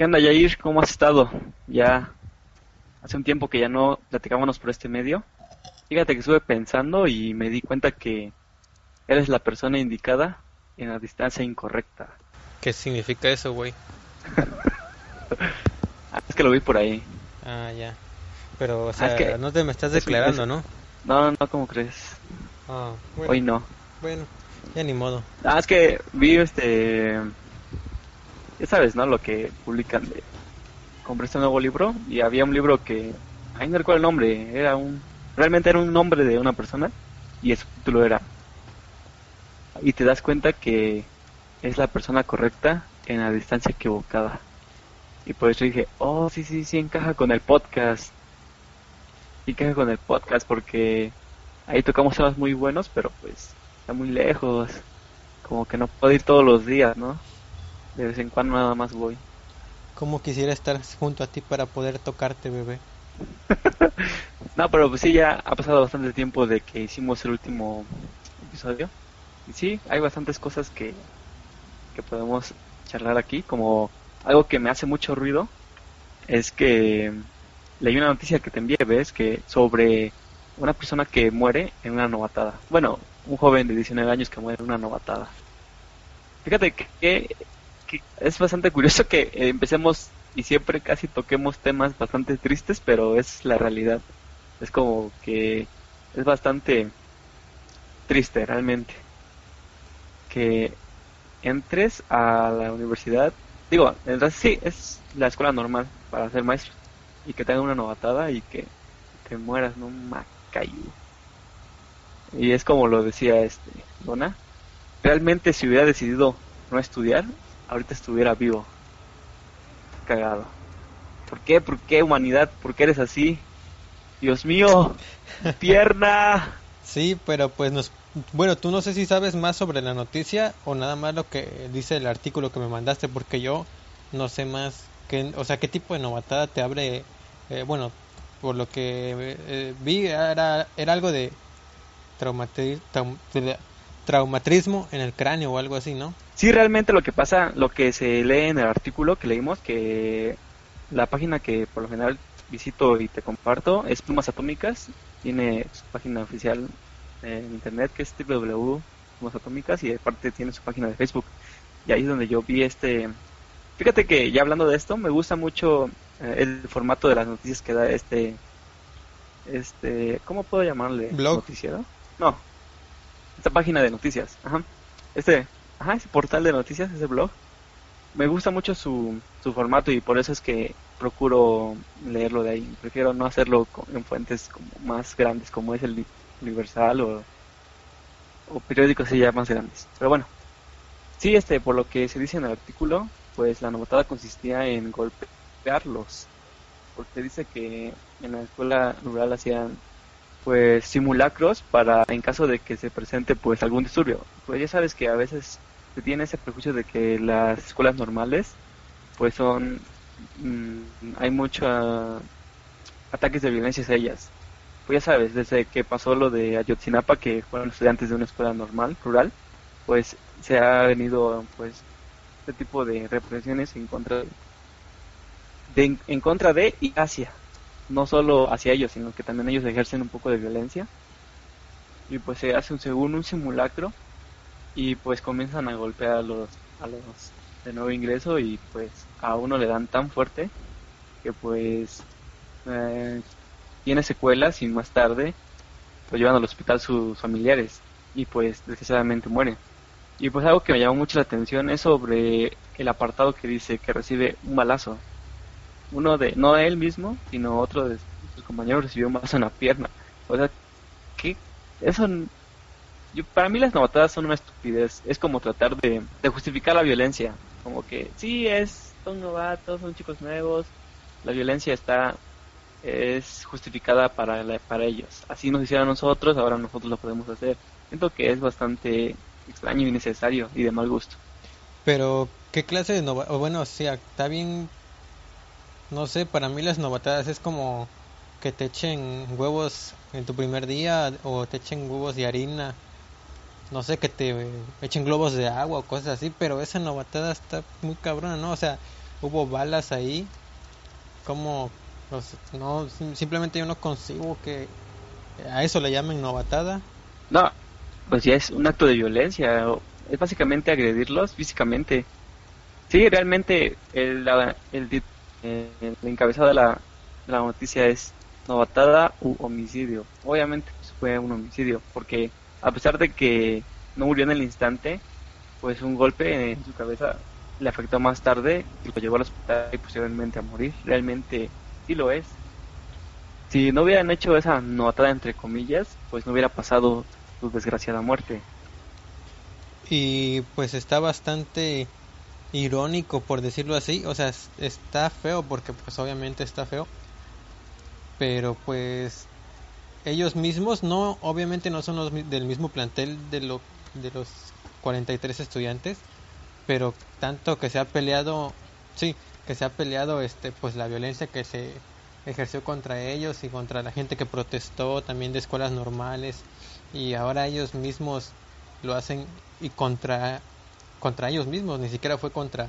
¿Qué onda, Yair? ¿Cómo has estado? Ya hace un tiempo que ya no platicábamos por este medio. Fíjate que estuve pensando y me di cuenta que eres la persona indicada en la distancia incorrecta. ¿Qué significa eso, güey? es que lo vi por ahí. Ah, ya. Pero, o sea, no te me estás declarando, ¿no? No, no, ¿cómo crees? Ah, Hoy no. Bueno, ya ni modo. Ah, es que vi este... Ya sabes, ¿no? Lo que publican de... Compré este nuevo libro y había un libro que... Ahí no recuerdo el nombre. Era un... Realmente era un nombre de una persona y el título era... Y te das cuenta que es la persona correcta en la distancia equivocada. Y por eso dije, oh, sí, sí, sí, encaja con el podcast. Y encaja con el podcast porque ahí tocamos temas muy buenos, pero pues está muy lejos. Como que no puedo ir todos los días, ¿no? De vez en cuando nada más voy. Como quisiera estar junto a ti para poder tocarte, bebé. no, pero pues sí, ya ha pasado bastante tiempo de que hicimos el último episodio. Y sí, hay bastantes cosas que que podemos charlar aquí, como algo que me hace mucho ruido, es que leí una noticia que te envié, ves, que sobre una persona que muere en una novatada. Bueno, un joven de 19 años que muere en una novatada. Fíjate que, es bastante curioso que empecemos y siempre casi toquemos temas bastante tristes, pero es la realidad. Es como que es bastante triste realmente. Que entres a la universidad, digo, en sí, es la escuela normal para ser maestro, y que tenga una novatada y que te mueras, no macayo. Y es como lo decía este Dona, realmente si hubiera decidido no estudiar, ahorita estuviera vivo. Cagado. ¿Por qué? ¿Por qué humanidad? ¿Por qué eres así? Dios mío, pierna. Sí, pero pues nos bueno, tú no sé si sabes más sobre la noticia o nada más lo que dice el artículo que me mandaste, porque yo no sé más, que, o sea, qué tipo de novatada te abre, eh, bueno, por lo que eh, vi era, era algo de traumatismo en el cráneo o algo así, ¿no? Sí, realmente lo que pasa, lo que se lee en el artículo que leímos, que la página que por lo general visito y te comparto es Plumas Atómicas, tiene su página oficial en internet que es www.atómicas y aparte tiene su página de Facebook. Y ahí es donde yo vi este... Fíjate que ya hablando de esto, me gusta mucho eh, el formato de las noticias que da este... este ¿Cómo puedo llamarle? ¿Blog? ¿Noticiero? No. Esta página de noticias. Ajá. Este... Ajá, ese portal de noticias, ese blog. Me gusta mucho su, su formato y por eso es que procuro leerlo de ahí. Prefiero no hacerlo en fuentes como más grandes como es el Universal o, periódicos ya más grandes. Pero bueno, sí, este, por lo que se dice en el artículo, pues la novatada consistía en golpearlos, porque dice que en la escuela rural hacían pues simulacros para en caso de que se presente pues algún disturbio. Pues ya sabes que a veces se tiene ese prejuicio de que las escuelas normales pues son mm, hay muchos ataques de violencia a ellas pues ya sabes, desde que pasó lo de Ayotzinapa, que fueron estudiantes de una escuela normal, rural, pues se ha venido pues este tipo de represiones en contra de, en contra de y hacia no solo hacia ellos sino que también ellos ejercen un poco de violencia y pues se hace un según un simulacro y pues comienzan a golpear a los de nuevo ingreso y pues a uno le dan tan fuerte que pues eh, tiene secuelas y más tarde lo llevan al hospital sus familiares y pues desgraciadamente muere. Y pues algo que me llamó mucho la atención es sobre el apartado que dice que recibe un balazo. Uno de, no él mismo, sino otro de sus compañeros recibió un balazo en la pierna. O sea, que eso para mí las novatadas son una estupidez. Es como tratar de, de justificar la violencia. Como que, sí, es, son novatos, son chicos nuevos. La violencia está es justificada para, para ellos. Así nos hicieron nosotros, ahora nosotros lo podemos hacer. Siento que es bastante extraño y necesario y de mal gusto. Pero, ¿qué clase de novatadas? Bueno, o sea, está bien. No sé, para mí las novatadas es como que te echen huevos en tu primer día o te echen huevos de harina. No sé, que te echen globos de agua o cosas así, pero esa novatada está muy cabrona, ¿no? O sea, hubo balas ahí. Como, pues, no, simplemente yo no consigo que a eso le llamen novatada. No, pues ya es un acto de violencia. Es básicamente agredirlos físicamente. Sí, realmente el, el, encabezado de la, la noticia es novatada u homicidio. Obviamente pues, fue un homicidio, porque a pesar de que no murió en el instante, pues un golpe en su cabeza le afectó más tarde y lo llevó al hospital y posiblemente a morir. Realmente sí lo es. Si no hubieran hecho esa novatada entre comillas, pues no hubiera pasado su desgraciada muerte. Y pues está bastante irónico por decirlo así, o sea, está feo porque pues obviamente está feo. Pero pues ellos mismos no obviamente no son los del mismo plantel de lo de los 43 estudiantes, pero tanto que se ha peleado, sí, que se ha peleado este pues la violencia que se ejerció contra ellos y contra la gente que protestó también de escuelas normales. Y ahora ellos mismos lo hacen y contra contra ellos mismos, ni siquiera fue contra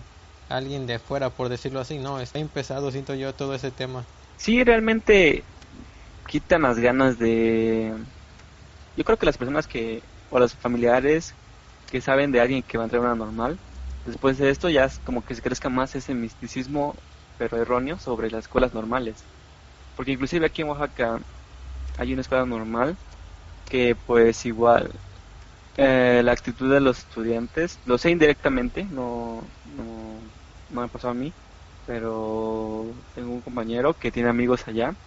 alguien de afuera, por decirlo así, no, está empezado, siento yo, todo ese tema. Sí, realmente quitan las ganas de... Yo creo que las personas que, o los familiares que saben de alguien que va a entrar a una normal, después de esto ya es como que se crezca más ese misticismo, pero erróneo, sobre las escuelas normales. Porque inclusive aquí en Oaxaca hay una escuela normal que pues igual eh, la actitud de los estudiantes, lo sé indirectamente, no, no, me pasó a mí, pero tengo un compañero que tiene amigos allá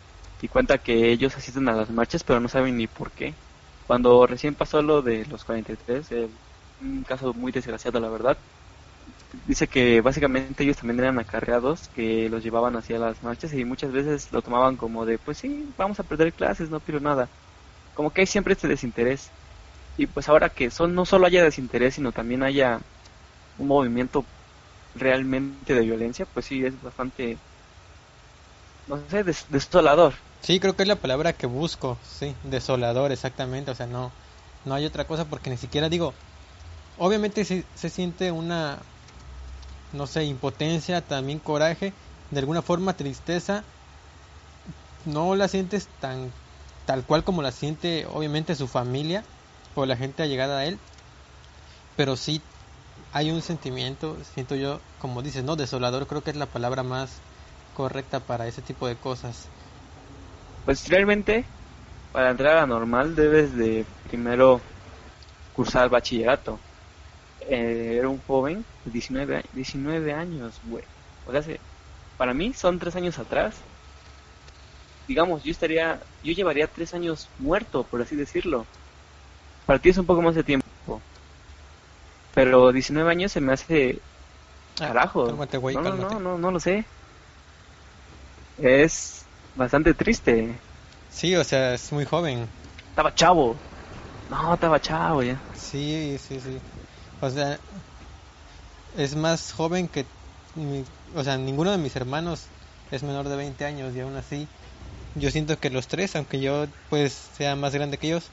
y cuenta que ellos asisten a las marchas pero no saben ni por qué. Cuando recién pasó lo de los 43, eh, un caso muy desgraciado la verdad, dice que básicamente ellos también eran acarreados que los llevaban hacia las marchas y muchas veces lo tomaban como de pues sí, vamos a perder clases, no pero nada como que hay siempre este desinterés. Y pues ahora que son, no solo haya desinterés, sino también haya un movimiento realmente de violencia, pues sí, es bastante, no sé, desolador. Sí, creo que es la palabra que busco, sí, desolador, exactamente, o sea, no, no hay otra cosa porque ni siquiera digo, obviamente se, se siente una, no sé, impotencia, también coraje, de alguna forma tristeza, no la sientes tan tal cual como la siente obviamente su familia o la gente allegada a él, pero sí hay un sentimiento, siento yo, como dices, no, desolador creo que es la palabra más correcta para ese tipo de cosas. Pues realmente para entrar a normal debes de primero cursar bachillerato. Eh, era un joven de 19, 19 años, güey. O sea, para mí son tres años atrás digamos, yo estaría, yo llevaría tres años muerto, por así decirlo. Para ti es un poco más de tiempo. Pero 19 años se me hace ah, carajo. no, no, no, no, no lo sé. Es bastante triste. Sí, o sea, es muy joven. Estaba chavo. No, estaba chavo ya. Sí, sí, sí. O sea, es más joven que... o sea, ninguno de mis hermanos es menor de 20 años y aún así yo siento que los tres, aunque yo pues sea más grande que ellos,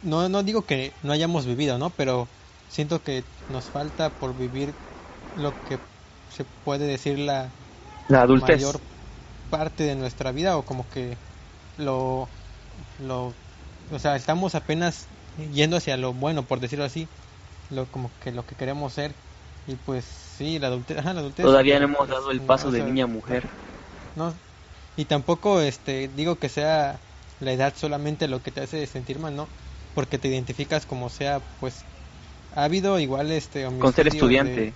no, no digo que no hayamos vivido, ¿no? Pero siento que nos falta por vivir lo que se puede decir la, la adultez. mayor parte de nuestra vida o como que lo, lo, o sea, estamos apenas yendo hacia lo bueno, por decirlo así, lo como que lo que queremos ser y pues sí, la adultez, la adultez todavía no hemos dado el paso de niña a mujer. No, y tampoco este digo que sea la edad solamente lo que te hace sentir mal, ¿no? Porque te identificas como sea, pues ha habido igual este con ser estudiante.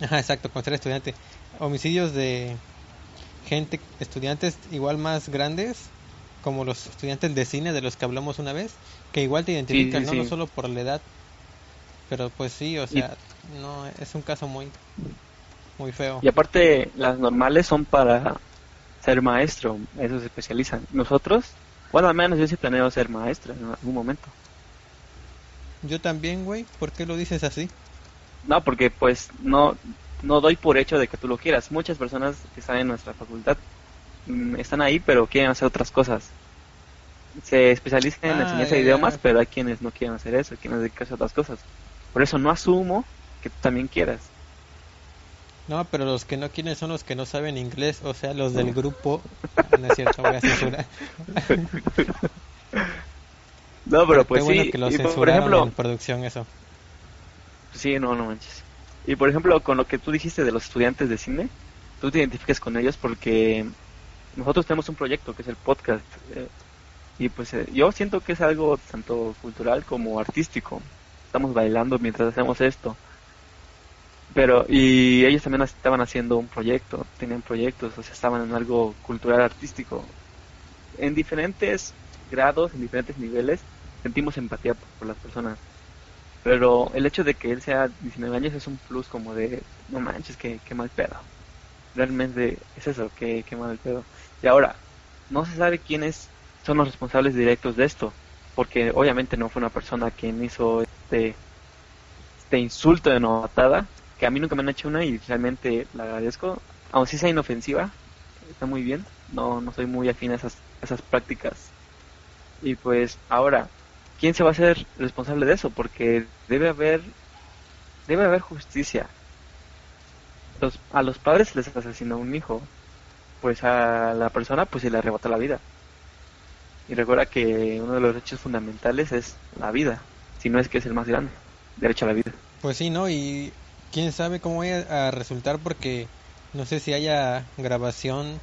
Ajá, exacto, con ser estudiante. Homicidios de gente, estudiantes igual más grandes como los estudiantes de cine de los que hablamos una vez, que igual te identifican, sí, ¿no? sí. no solo por la edad, pero pues sí, o sea, no es un caso muy muy feo. Y aparte, las normales son para ser maestro, eso se especializan. Nosotros, bueno, al menos yo sí planeo ser maestra en algún momento. Yo también, güey, ¿por qué lo dices así? No, porque pues no, no doy por hecho de que tú lo quieras. Muchas personas que están en nuestra facultad mm, están ahí, pero quieren hacer otras cosas. Se especializan en la Ah, enseñanza de idiomas, pero hay quienes no quieren hacer eso, quieren dedicarse a otras cosas. Por eso no asumo que tú también quieras. No, pero los que no quieren son los que no saben inglés, o sea, los del grupo. No es cierto, voy a censurar. No, pero Qué pues bueno sí. que lo y por- ejemplo, en producción eso. Sí, no, no manches. Y por ejemplo, con lo que tú dijiste de los estudiantes de cine, tú te identificas con ellos porque nosotros tenemos un proyecto que es el podcast. eh, y pues eh, yo siento que es algo tanto cultural como artístico. Estamos bailando mientras hacemos esto. Pero, y ellos también estaban haciendo un proyecto, tenían proyectos, o sea, estaban en algo cultural artístico. En diferentes grados, en diferentes niveles, sentimos empatía por, las personas. Pero el hecho de que él sea 19 años es un plus como de, no manches, qué, qué mal pedo. Realmente es eso, qué, qué mal pedo. Y ahora, no se sabe quiénes son los responsables directos de esto, porque obviamente no fue una persona quien hizo este, este insulto de novatada, que a mí nunca me han hecho una y realmente la agradezco, aun si sea inofensiva, está muy bien, no, no soy muy afín a esas, a esas prácticas. Y pues ahora, ¿quién se va a hacer responsable de eso? Porque debe haber, debe haber justicia. A los padres les asesinó un hijo, pues a la persona pues se le arrebata la vida. Y recuerda que uno de los derechos fundamentales es la vida, si no es que es el más grande, derecho a la vida. Pues sí, ¿no? Y quién sabe cómo vaya a resultar porque no sé si haya grabación.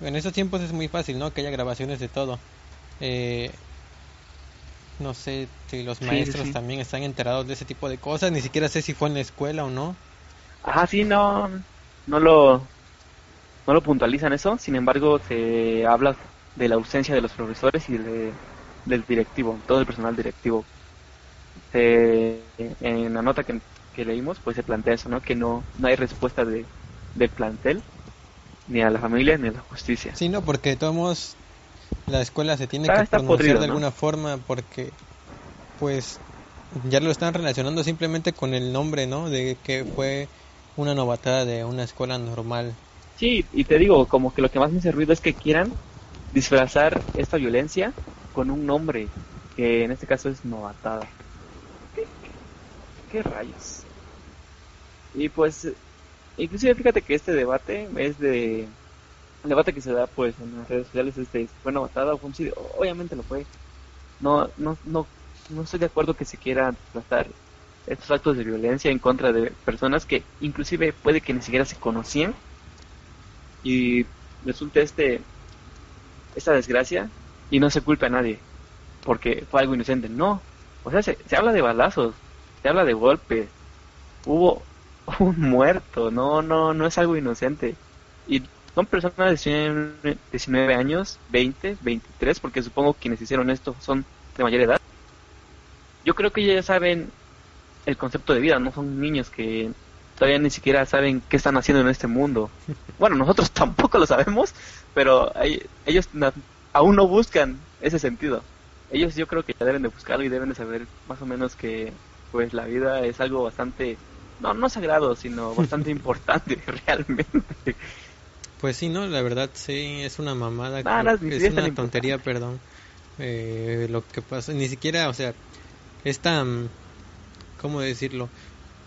En esos tiempos es muy fácil, ¿no? Que haya grabaciones de todo. Eh, no sé si los Sí, maestros sí. también están enterados de ese tipo de cosas. Ni siquiera sé si fue en la escuela o no. Ajá, sí, no, no lo, no lo puntualizan eso, sin embargo se habla de la ausencia de los profesores y de- del directivo, todo el personal directivo. Se- en la nota que, que leímos, pues se plantea eso, ¿no? Que no, no hay respuesta de, del plantel, ni a la familia, ni a la justicia. Sí, no, porque todos la escuela se tiene Está- que pronunciar podrido, de ¿no? alguna forma porque pues ya lo están relacionando simplemente con el nombre, ¿no? De que fue una novatada de una escuela normal. Sí, y te digo, como que lo que más me hace ruido es que quieran disfrazar esta violencia con un nombre, que en este caso es novatada. ¿Qué, qué- qué rayos? Y pues, inclusive fíjate que este debate es de... El debate que se da pues en las redes sociales es de fue novatada o fue homicidio. Obviamente lo fue. No, no, no, no estoy de acuerdo que se quiera disfrazar estos actos de violencia en contra de personas que inclusive puede que ni siquiera se conocían y resulta este esta desgracia y no se culpa a nadie porque fue algo inocente no o sea se, se habla de balazos se habla de golpes hubo un muerto no no no es algo inocente y son personas de 19, 19 años 20 23 porque supongo quienes hicieron esto son de mayor edad yo creo que ya saben el concepto de vida no son niños que todavía ni siquiera saben qué están haciendo en este mundo. Bueno, nosotros tampoco lo sabemos, pero hay- ellos na- aún no buscan ese sentido. Ellos yo creo que ya deben de buscarlo y deben de saber más o menos que pues la vida es algo bastante, no, no sagrado, sino bastante importante realmente. Pues sí, ¿no? La verdad sí, es una mamada. Ah, no, ni es una tontería, perdón. Eh, lo que pasa, ni siquiera, o sea, es tan, ¿cómo decirlo?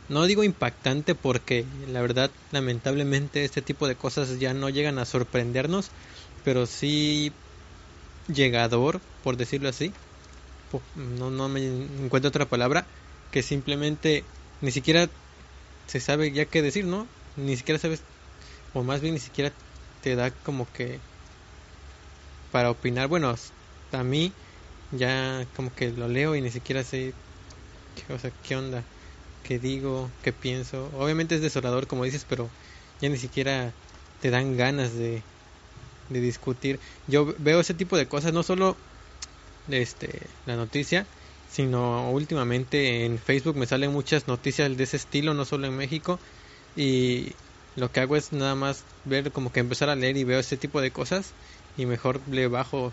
No digo impactante porque la verdad, lamentablemente, este tipo de cosas ya no llegan a sorprendernos, pero sí llegador, por decirlo así. No, no me encuentro otra palabra que simplemente ni siquiera se sabe ya qué decir, ¿no? Ni siquiera sabes, o más bien ni siquiera te da como que para opinar. Bueno, a mí ya como que lo leo y ni siquiera sé, qué, o sea, qué onda, qué digo, qué pienso. Obviamente es desolador como dices, pero ya ni siquiera te dan ganas de, de discutir. Yo veo ese tipo de cosas, no solo este, la noticia, sino últimamente en Facebook me salen muchas noticias de ese estilo, no solo en México, y lo que hago es nada más ver como que empezar a leer y veo ese tipo de cosas y mejor le bajo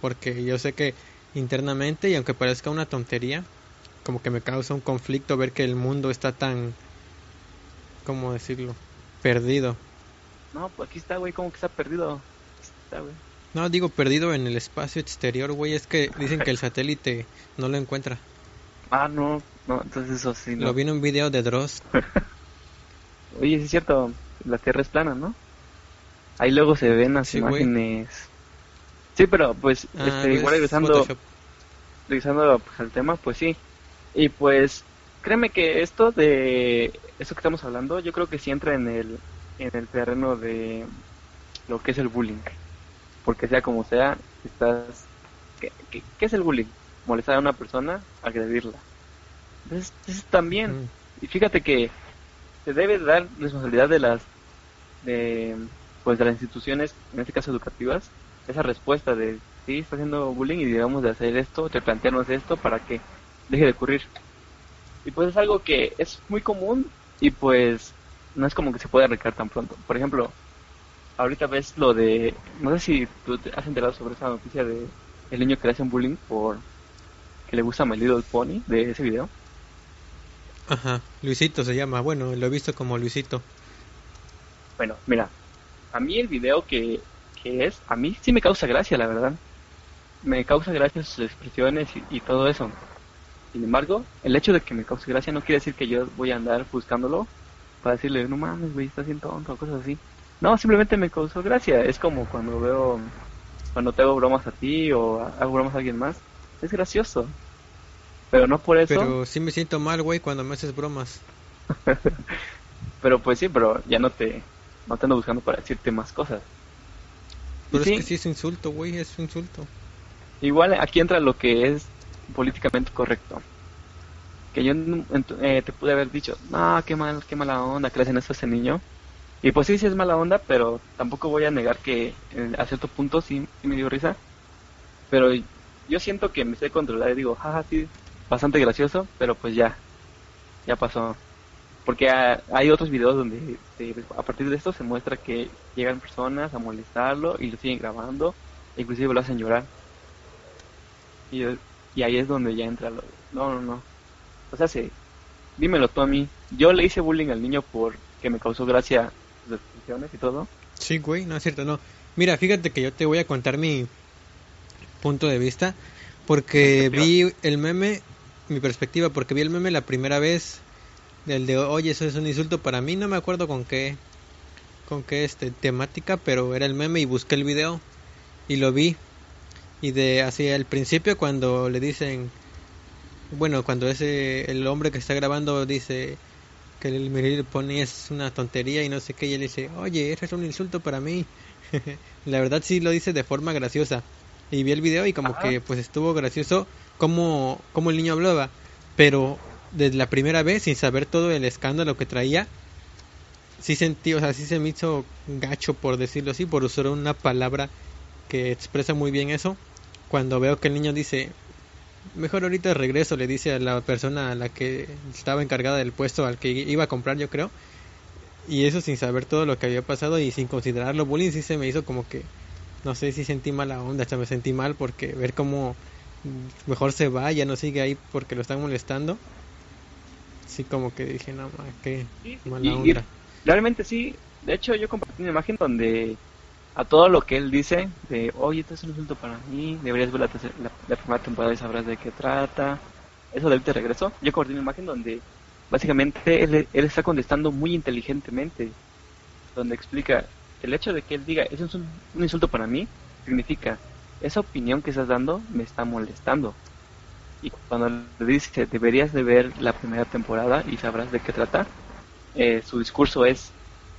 porque yo sé que internamente y aunque parezca una tontería, como que me causa un conflicto ver que el mundo está tan, ¿cómo decirlo? Perdido. No, pues aquí está, güey, como que está perdido. está, güey. No, digo perdido en el espacio exterior, güey, es que dicen que el satélite no lo encuentra. Ah, no, no, entonces eso sí. No. Lo vi en un video de Dross. Oye, sí es cierto, la Tierra es plana, ¿no? Ahí luego se ven las Sí, güey. imágenes. Sí, pero pues, Ah, este, pues, igual regresando, Photoshop. regresando pues, al tema, pues sí. Y pues, créeme que esto de eso que estamos hablando, yo creo que sí entra en el, en el terreno de lo que es el bullying. Porque sea como sea, estás... ¿Qué, qué, qué es el bullying? Molestar a una persona, agredirla. Entonces, entonces también, Mm. y fíjate que se debe dar responsabilidad de las de pues de las instituciones, en este caso educativas, esa respuesta de sí está haciendo bullying y debemos de hacer esto, replantearnos esto para que deje de ocurrir. Y pues es algo que es muy común y pues no es como que se pueda arreglar tan pronto. Por ejemplo, ahorita ves lo de, no sé si tú te has enterado sobre esa noticia de el niño que le hacen bullying por que le gusta My Little Pony de ese video. Ajá, Luisito se llama, bueno, lo he visto como Luisito. Bueno, mira, a mí el video que, que es, a mí sí me causa gracia, la verdad. Me causa gracia sus expresiones y, y todo eso. Sin embargo, el hecho de que me cause gracia no quiere decir que yo voy a andar buscándolo para decirle, no mames, güey, estás bien tonto cosas así. No, simplemente me causó gracia. Es como cuando veo, cuando te hago bromas a ti o hago bromas a alguien más. Es gracioso. Pero no por eso. Pero sí me siento mal, güey, cuando me haces bromas. Pero pues sí, pero ya no te, no te ando buscando para decirte más cosas. Pero sí, es que sí es insulto, güey, es insulto. Igual aquí entra lo que es políticamente correcto. Que yo eh, te pude haber dicho, no, qué mal, qué mala onda que le hacen esto a ese niño. Y pues sí, sí es mala onda, pero tampoco voy a negar que eh, a cierto punto sí, me dio risa. Pero yo siento que me sé controlar y digo, jaja, sí, bastante gracioso, pero pues ya, ya pasó. Porque ah, hay otros videos donde este, a partir de esto se muestra que llegan personas a molestarlo y lo siguen grabando, e inclusive lo hacen llorar. Y, y ahí es donde ya entra lo... No, no, no. O sea, sí, dímelo tú a mí. Yo le hice bullying al niño porque me causó gracia y todo. Sí, güey, no es cierto, no. Mira, fíjate que yo te voy a contar mi punto de vista porque vi el meme, mi perspectiva, porque vi el meme la primera vez del de, oye, eso es un insulto para mí, no me acuerdo con qué con qué este temática, pero era el meme y busqué el video y lo vi y de hacia el principio cuando le dicen bueno, cuando ese el hombre que está grabando dice que el Mirror Pony es una tontería y no sé qué, y él dice, oye, eso es un insulto para mí. La verdad sí lo dice de forma graciosa. Y vi el video y como Ajá. que pues estuvo gracioso como, como el niño hablaba. Pero desde la primera vez, sin saber todo el escándalo que traía, sí sentí, o sea, sí se me hizo gacho por decirlo así, por usar una palabra que expresa muy bien eso. Cuando veo que el niño dice, mejor ahorita regreso, le dice a la persona a la que estaba encargada del puesto al que iba a comprar, yo creo. Y eso sin saber todo lo que había pasado y sin considerarlo bullying, sí se me hizo como que, no sé si sentí mala onda, hasta me sentí mal porque ver cómo mejor se va, ya no sigue ahí porque lo están molestando. Sí, como que dije, no, ma, qué mala Y- y onda. realmente sí. De hecho, yo compartí una imagen donde a todo lo que él dice, de, oye, esto es un insulto para mí, deberías ver la, la, primera temporada y sabrás de qué trata. Eso de te regreso. Yo compartí una imagen donde básicamente él, él está contestando muy inteligentemente, donde explica el hecho de que él diga, eso es un, un insulto para mí, significa, esa opinión que estás dando me está molestando. Y cuando le dice, deberías de ver la primera temporada y sabrás de qué trata, eh, su discurso es,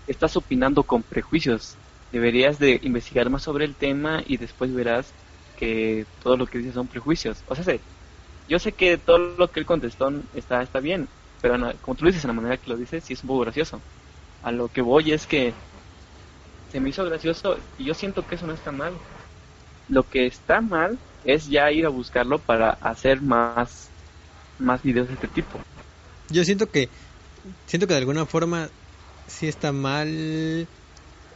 estás opinando con prejuicios, deberías de investigar más sobre el tema y después verás que todo lo que dices son prejuicios. O sea, sé, yo sé que todo lo que él contestó está, está bien, pero no- como tú lo dices en la manera que lo dices, sí es un poco gracioso. A lo que voy es que se me hizo gracioso y yo siento que eso no está mal. Lo que está mal es ya ir a buscarlo para hacer más, más videos de este tipo. Yo siento que, siento que de alguna forma sí está mal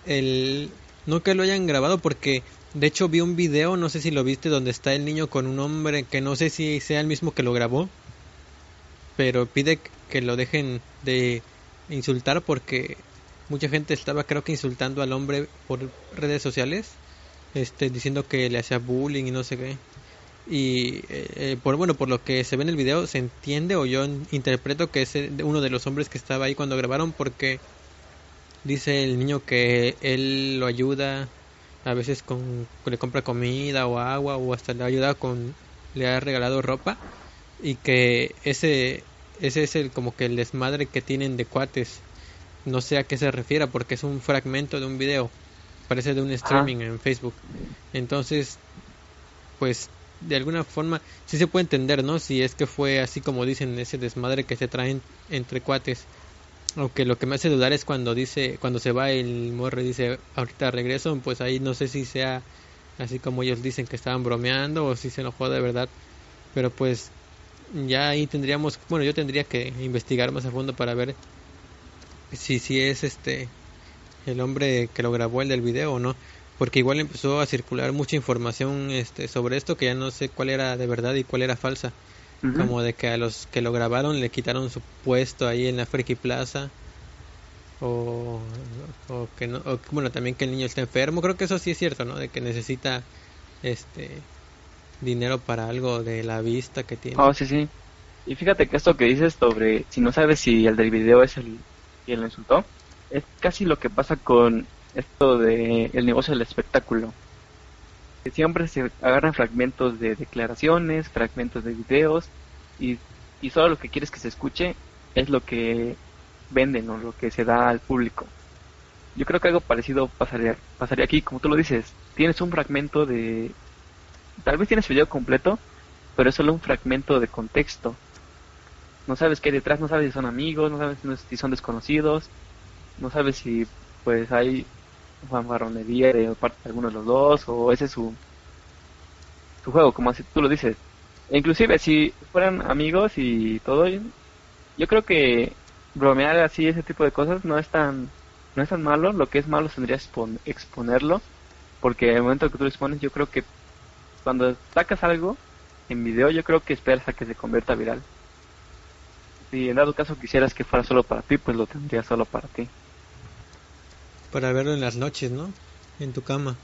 el no que lo hayan grabado porque de hecho vi un video, no sé si lo viste, donde está el niño con un hombre que no sé si sea el mismo que lo grabó, pero pide que lo dejen de insultar porque mucha gente estaba creo que insultando al hombre por redes sociales, este diciendo que le hacía bullying y no sé qué. Y eh, eh, por bueno, por lo que se ve en el video se entiende o yo interpreto que es uno de los hombres que estaba ahí cuando grabaron porque dice el niño que él lo ayuda a veces con le compra comida o agua o hasta le ayuda con le ha regalado ropa y que ese ese es el como que el desmadre que tienen de cuates. No sé a qué se refiera porque es un fragmento de un video parece de un streaming en Facebook. Entonces pues de alguna forma sí se puede entender no si es que fue así como dicen ese desmadre que se traen entre cuates aunque lo que me hace dudar es cuando dice cuando se va el morre dice ahorita regreso pues ahí no sé si sea así como ellos dicen que estaban bromeando o si se enojó de verdad. Pero pues ya ahí tendríamos bueno yo tendría que investigar más a fondo para ver si si es este el hombre que lo grabó el del video o no. Porque igual empezó a circular mucha información este sobre esto que ya no sé cuál era de verdad y cuál era falsa como de que a los que lo grabaron le quitaron su puesto ahí en la Friki Plaza. O, o que no o, bueno también que el niño está enfermo. Creo que eso sí es cierto no de que necesita este dinero para algo de la vista que tiene. Oh sí sí. Y fíjate que esto que dices sobre si no sabes si el del video es el quien lo insultó es casi lo que pasa con esto de el negocio del espectáculo siempre se agarran fragmentos de declaraciones, fragmentos de videos y, y solo lo que quieres que se escuche es lo que venden o lo que se da al público. Yo creo que algo parecido pasaría, pasaría aquí, como tú lo dices, tienes un fragmento de... Tal vez tienes video completo, pero es solo un fragmento de contexto. No sabes qué hay detrás, no sabes si son amigos, no sabes si son desconocidos, no sabes si pues hay fanfarronería de parte de alguno de los dos o ese es su, su juego, como así tú lo dices. E inclusive si fueran amigos y todo, yo creo que bromear así ese tipo de cosas no es tan no es tan malo, lo que es malo tendría exponerlo, porque el momento que tú lo expones yo creo que cuando sacas algo en video yo creo que esperas a que se convierta viral. Si en dado caso quisieras que fuera solo para ti, pues lo tendría solo para ti. Para verlo en las noches, ¿no? En tu cama.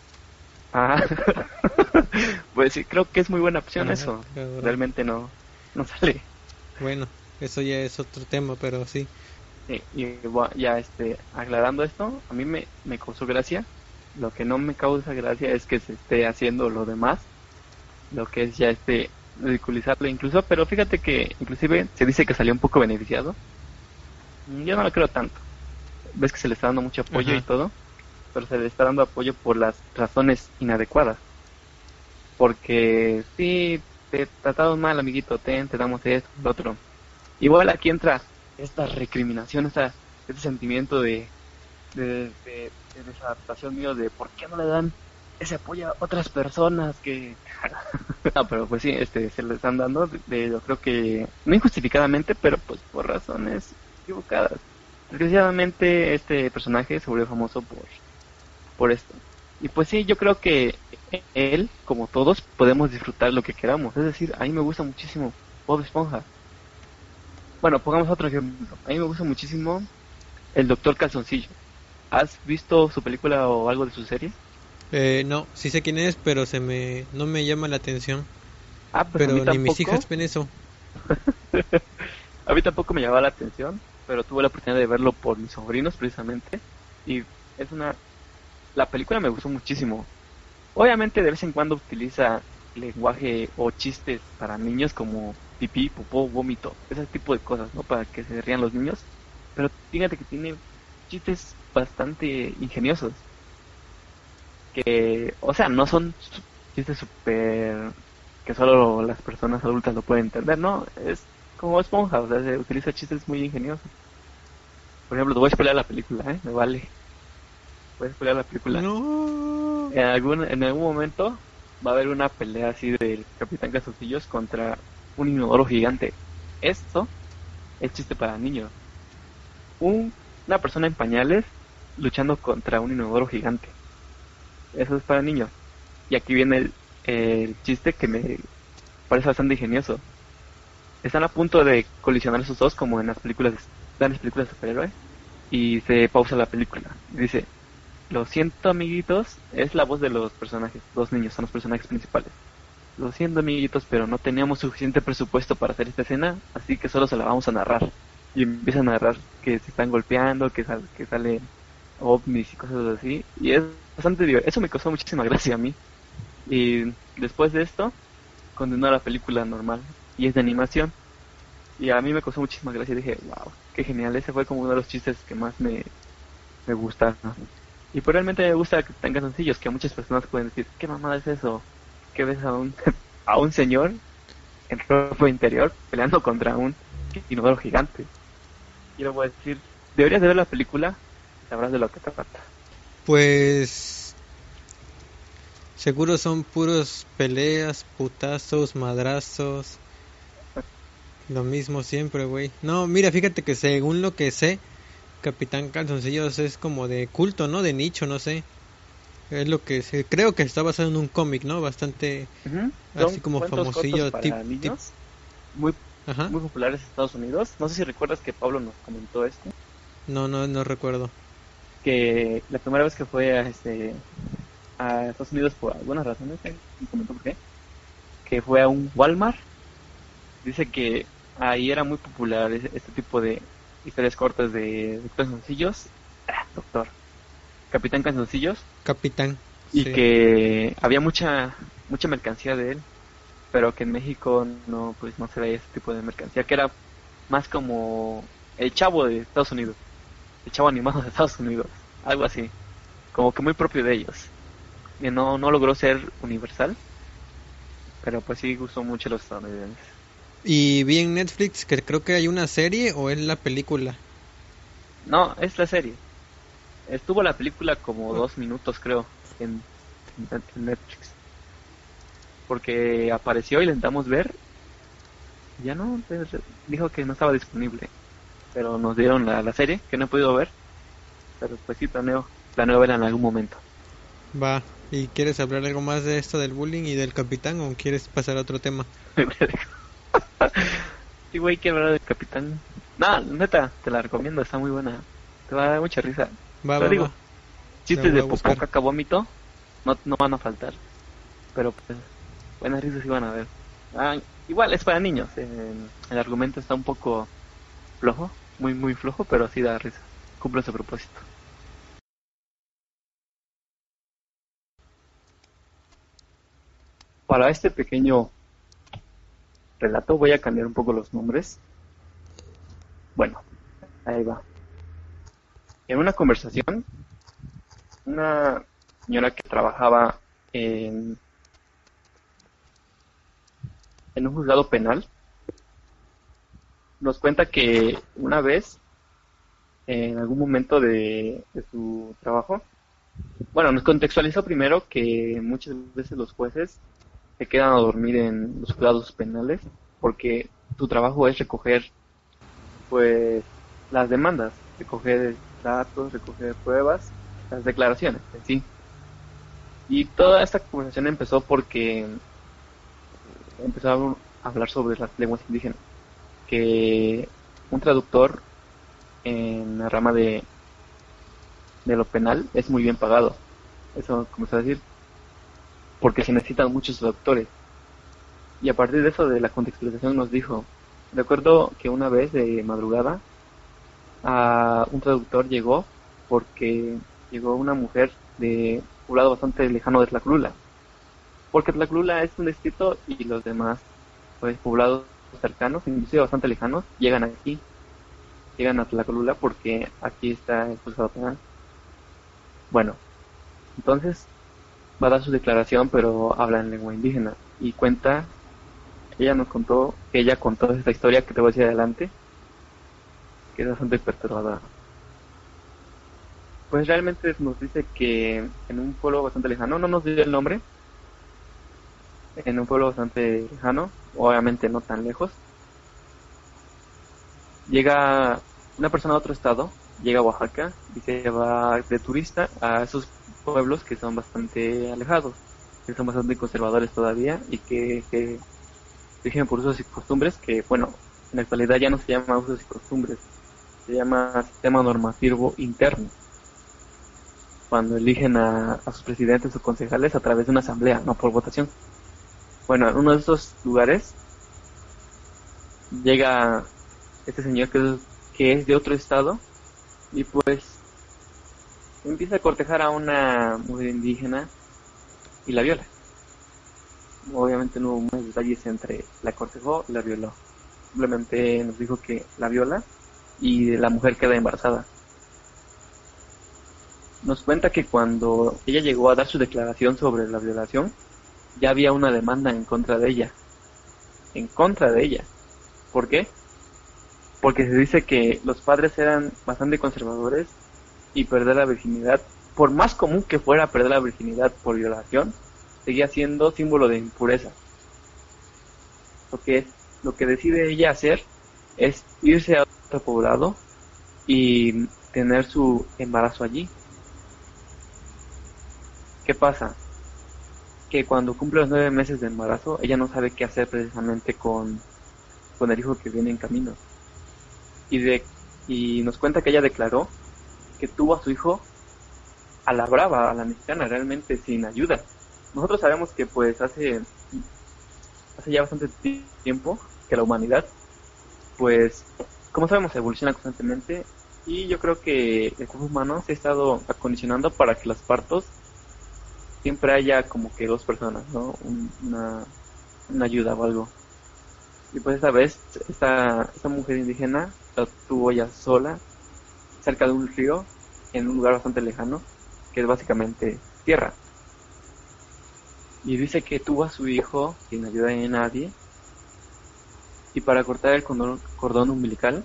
Ah, pues sí, creo que es muy buena opción eso. Realmente no, no sale. Bueno, eso ya es otro tema, pero sí. y ya este, aclarando esto, a mí me, me causó gracia. Lo que no me causa gracia es que se esté haciendo lo demás. Lo que es ya este ridiculizarlo incluso, pero fíjate que inclusive se dice que salió un poco beneficiado. Yo no lo creo tanto ves que se le está dando mucho apoyo y todo, pero se le está dando apoyo por las razones inadecuadas. Porque si te tratado mal, amiguito, ten, te damos esto, lo otro. Igual aquí entra esta recriminación, esta, este sentimiento de, de, de, desadaptación mío de por qué no le dan ese apoyo a otras personas que no pero pues sí este se le están dando de, yo creo que no injustificadamente pero pues por razones equivocadas desgraciadamente este personaje se volvió famoso por, por esto. Y pues sí, yo creo que él, como todos, podemos disfrutar lo que queramos. Es decir, a mí me gusta muchísimo Bob Esponja. Bueno, pongamos otro ejemplo. A mí me gusta muchísimo el Doctor Calzoncillo. ¿Has visto su película o algo de su serie? Eh, no, sí sé quién es, pero se me no me llama la atención. Ah, pues pero ni mis hijas ven eso. a mí tampoco me llamaba la atención, pero tuve la oportunidad de verlo por mis sobrinos precisamente y es una la película me gustó muchísimo. Obviamente de vez en cuando utiliza lenguaje o chistes para niños como pipí, popó, vómito, ese tipo de cosas, ¿no? Para que se rían los niños. Pero fíjate que tiene chistes bastante ingeniosos. Que, o sea, no son chistes súper que solo las personas adultas lo pueden entender, ¿no? Es como esponja, o sea, se utiliza chistes muy ingeniosos. Por ejemplo, te voy a spoiler la película, ¿eh? Me vale. puedes spoiler la película. No. En algún, en algún momento va a haber una pelea así del Capitán Calzoncillos contra un inodoro gigante. Esto es chiste para niños. Un- una persona en pañales luchando contra un inodoro gigante. Eso es para niños. Y aquí viene el, el chiste que me parece bastante ingenioso. Están a punto de colisionar esos dos como en las películas, las películas de superhéroes. Y se pausa la película. Y dice, lo siento amiguitos, es la voz de los personajes, dos niños son los personajes principales. Lo siento amiguitos, pero no teníamos suficiente presupuesto para hacer esta escena, así que solo se la vamos a narrar. Y empiezan a narrar que se están golpeando, que, sal, que salen ovnis y cosas así. Y es bastante divertido. Eso me causó muchísima gracia a mí. Y después de esto, continúa la película normal. Y es de animación. Y a mí me causó muchísima gracia. Y dije, wow, qué genial. Ese fue como uno de los chistes que más me, me gusta. Y pues realmente me gusta que tengan sencillos, que muchas personas pueden decir, ¿qué mamada es eso? ¿Qué ves a un, a un señor en ropa interior peleando contra un inodoro gigante? Y le voy a decir, deberías de ver la película y sabrás de lo que te trata. Pues seguro son puros peleas, putazos, madrazos. Lo mismo siempre, güey. No, mira, fíjate que según lo que sé, Capitán Calzoncillos es como de culto, ¿no? De nicho, no sé. Es lo que sé. Creo que está basado en un cómic, ¿no? Bastante... Así como famosillo, tip- muy, Ajá. muy populares en Estados Unidos. No sé si recuerdas que Pablo nos comentó esto. No, no, no recuerdo. que la primera vez que fue a este a Estados Unidos por algunas razones, me comentó por qué, que fue a un Walmart, dice que ahí era muy popular este tipo de historias cortas de, de canzoncillos, ah, doctor, Capitán Canzoncillos, Capitán. y sí. que había mucha mucha mercancía de él, pero que en México no pues no se veía ese tipo de mercancía, que era más como el chavo de Estados Unidos, el chavo animado de Estados Unidos, algo así, como que muy propio de ellos. Y no no logró ser universal, pero pues sí gustó mucho a los estadounidenses. Y vi en Netflix que creo que hay una serie o es la película. No, es la serie. Estuvo la película como dos minutos, creo, en, en Netflix. Porque apareció y la intentamos ver. Ya no, pues, dijo que no estaba disponible. Pero nos dieron la, la serie, que no he podido ver. Pero pues sí, planeo, planeo verla en algún momento. Va. ¿Y quieres hablar algo más de esto del bullying y del capitán o quieres pasar a otro tema? sí, güey, quiero hablar del Capitán. No, neta, te la recomiendo, está muy buena. Te va a dar mucha risa. Va, Te va, digo, va. Chistes de a popó, caca, vómito no, no van a faltar. Pero pues, buenas risas sí van a ver. Ah, igual es para niños. eh, el argumento está un poco flojo, muy, muy flojo, pero sí da risa. Cumple su propósito. Para este pequeño relato voy a cambiar un poco los nombres. Bueno, ahí va. En una conversación, una señora que trabajaba en, en un juzgado penal nos cuenta que una vez, en algún momento de, de su trabajo, bueno, nos contextualizó primero que muchas veces los jueces se quedan a dormir en los juzgados penales porque su trabajo es recoger pues las demandas, recoger datos, recoger pruebas, las declaraciones en sí. Y toda esta conversación empezó porque empezó a hablar sobre las lenguas indígenas, que un traductor en la rama de de lo penal es muy bien pagado. Eso comenzó a decir porque se necesitan muchos traductores. Y a partir de eso, de la contextualización, nos dijo, recuerdo que una vez de madrugada, a un traductor llegó porque llegó una mujer de un poblado bastante lejano de Tlaclula. Porque Tlaclula es un distrito y los demás pues, poblados cercanos, inclusive bastante lejanos, llegan aquí. Llegan a Tlaclula porque aquí está el juzgado penal. Bueno, entonces va a dar su declaración, pero habla en lengua indígena y cuenta, ella nos contó, ella contó esta historia que te voy a decir adelante, que es bastante perturbadora. Pues realmente nos dice que en un pueblo bastante lejano, no nos dio el nombre, en un pueblo bastante lejano, obviamente no tan lejos, llega una persona de otro estado, llega a Oaxaca y se va de turista a esos pueblos que son bastante alejados, que son bastante conservadores todavía y que, que por usos y costumbres que, bueno, en la actualidad ya no se llama usos y costumbres, se llama sistema normativo interno. Cuando eligen a, sus presidentes o concejales a través de una asamblea, no por votación. Bueno, en uno de esos lugares llega este señor que es de otro estado y pues empieza a cortejar a una mujer indígena y la viola. Obviamente no hubo más detalles entre la cortejó y la violó. Simplemente nos dijo que la viola y la mujer queda embarazada. Nos cuenta que cuando ella llegó a dar su declaración sobre la violación, ya había una demanda en contra de ella. En contra de ella. ¿Por qué? Porque se dice que los padres eran bastante conservadores y perder la virginidad, por más común que fuera perder la virginidad por violación, seguía siendo símbolo de impureza. Lo que, lo que decide ella hacer es irse a otro poblado y tener su embarazo allí. ¿Qué pasa? Que cuando cumple los nueve meses de embarazo, ella no sabe qué hacer precisamente con, con el hijo que viene en camino. Y, de, y nos cuenta que ella declaró que tuvo a su hijo a la brava, a la mexicana, realmente sin ayuda. Nosotros sabemos que pues hace, hace ya bastante tiempo que la humanidad, pues, como sabemos, evoluciona constantemente y yo creo que el cuerpo humano se ha estado acondicionando para que los partos siempre haya como que dos personas, ¿no? una, una ayuda o algo. Y pues esta vez, esta, esta mujer indígena la tuvo ella sola, cerca de un río, en un lugar bastante lejano, que es básicamente tierra. Y dice que tuvo a su hijo sin ayuda de nadie, y para cortar el cordón, umbilical,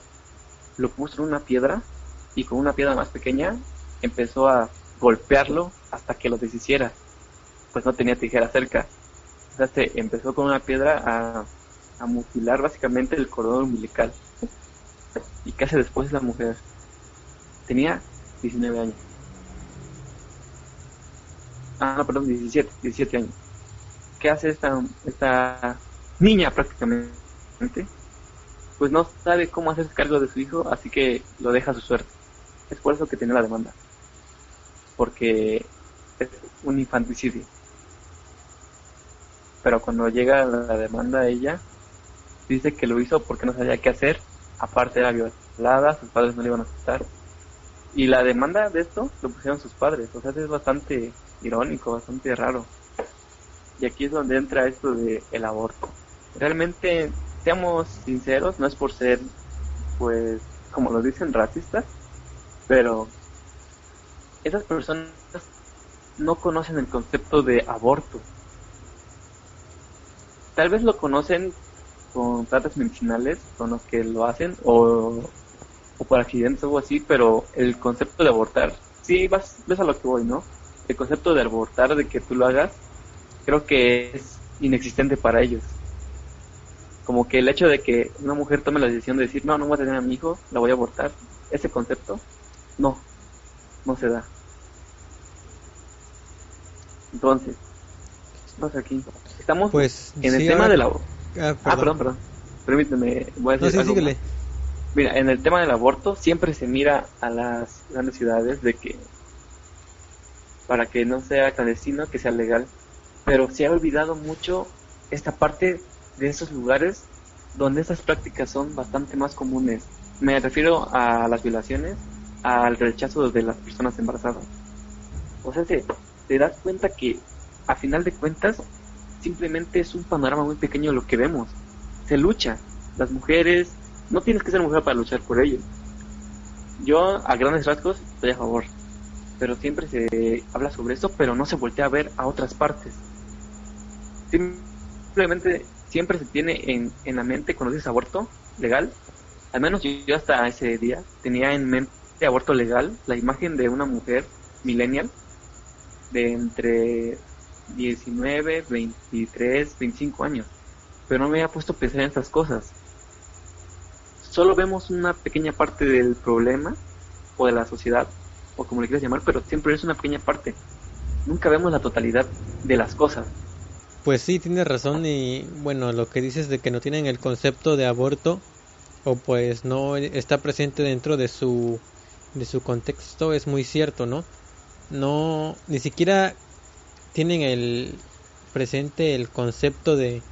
lo puso en una piedra, y con una piedra más pequeña empezó a golpearlo hasta que lo deshiciera, pues no tenía tijera cerca. O sea, se empezó con una piedra a, a mutilar básicamente el cordón umbilical. ¿Y qué después la mujer? Tenía 19 años. Ah, no, perdón, 17, 17 años. ¿Qué hace esta, esta niña prácticamente? Pues no sabe cómo hacerse cargo de su hijo, así que lo deja a su suerte. Es por eso que tiene la demanda. Porque es un infanticidio. Pero cuando llega la demanda a ella, dice que lo hizo porque no sabía qué hacer. Aparte era violada, sus padres no le iban a aceptar. Y la demanda de esto lo pusieron sus padres. O sea, es bastante irónico, bastante raro. Y aquí es donde entra esto de el aborto. Realmente, seamos sinceros, no es por ser, pues, como lo dicen, racistas, pero esas personas no conocen el concepto de aborto. Tal vez lo conocen con plantas medicinales, con los que lo hacen, o, o por accidentes o algo así, pero el concepto de abortar, sí, vas, ves a lo que voy, ¿no? El concepto de abortar, de que tú lo hagas, creo que es inexistente para ellos. Como que el hecho de que una mujer tome la decisión de decir, no, no voy a tener a mi hijo, la voy a abortar, ese concepto, no, no se da. Entonces, ¿qué pasa aquí? Estamos Pues, en el sí, tema ahora- de la... Ah, Ah, perdón, perdón. Permíteme, voy a No, decir sí, algo. Mira, en el tema del aborto siempre se mira a las grandes ciudades de que para que no sea clandestino, que sea legal, pero se ha olvidado mucho esta parte de esos lugares donde estas prácticas son bastante más comunes. Me refiero a las violaciones, al rechazo de las personas embarazadas. O sea, te, te das cuenta que a final de cuentas simplemente es un panorama muy pequeño lo que vemos. Se lucha. Las mujeres, no tienes que ser mujer para luchar por ello. Yo a grandes rasgos estoy a favor. Pero siempre se habla sobre esto, pero no se voltea a ver a otras partes. Simplemente siempre se tiene en, en la mente cuando dices aborto legal. Al menos yo, yo hasta ese día tenía en mente aborto legal la imagen de una mujer millennial de entre 19, 23, 25 años. Pero no me había puesto a pensar en estas cosas. Solo vemos una pequeña parte del problema o de la sociedad, o como le quieras llamar, pero siempre es una pequeña parte. Nunca vemos la totalidad de las cosas. Pues sí, tienes razón y bueno, lo que dices de que no tienen el concepto de aborto o pues no está presente dentro de su de su contexto es muy cierto, ¿no? No ni siquiera tienen el presente el concepto de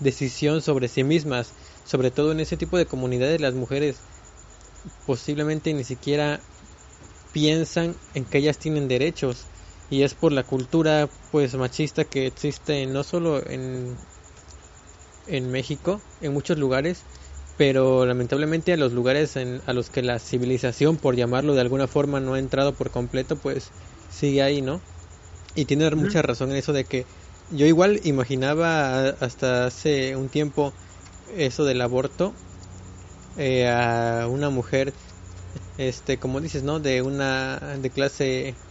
decisión sobre sí mismas, sobre todo en ese tipo de comunidades las mujeres posiblemente ni siquiera piensan en que ellas tienen derechos y es por la cultura pues machista que existe no solo en en México, en muchos lugares, pero lamentablemente a los lugares en, a los que la civilización, por llamarlo de alguna forma, no ha entrado por completo, pues sigue ahí, ¿no? Y tiene mucha razón en eso de que yo igual imaginaba hasta hace un tiempo eso del aborto eh, a una mujer, este, como dices, ¿no? De una de clase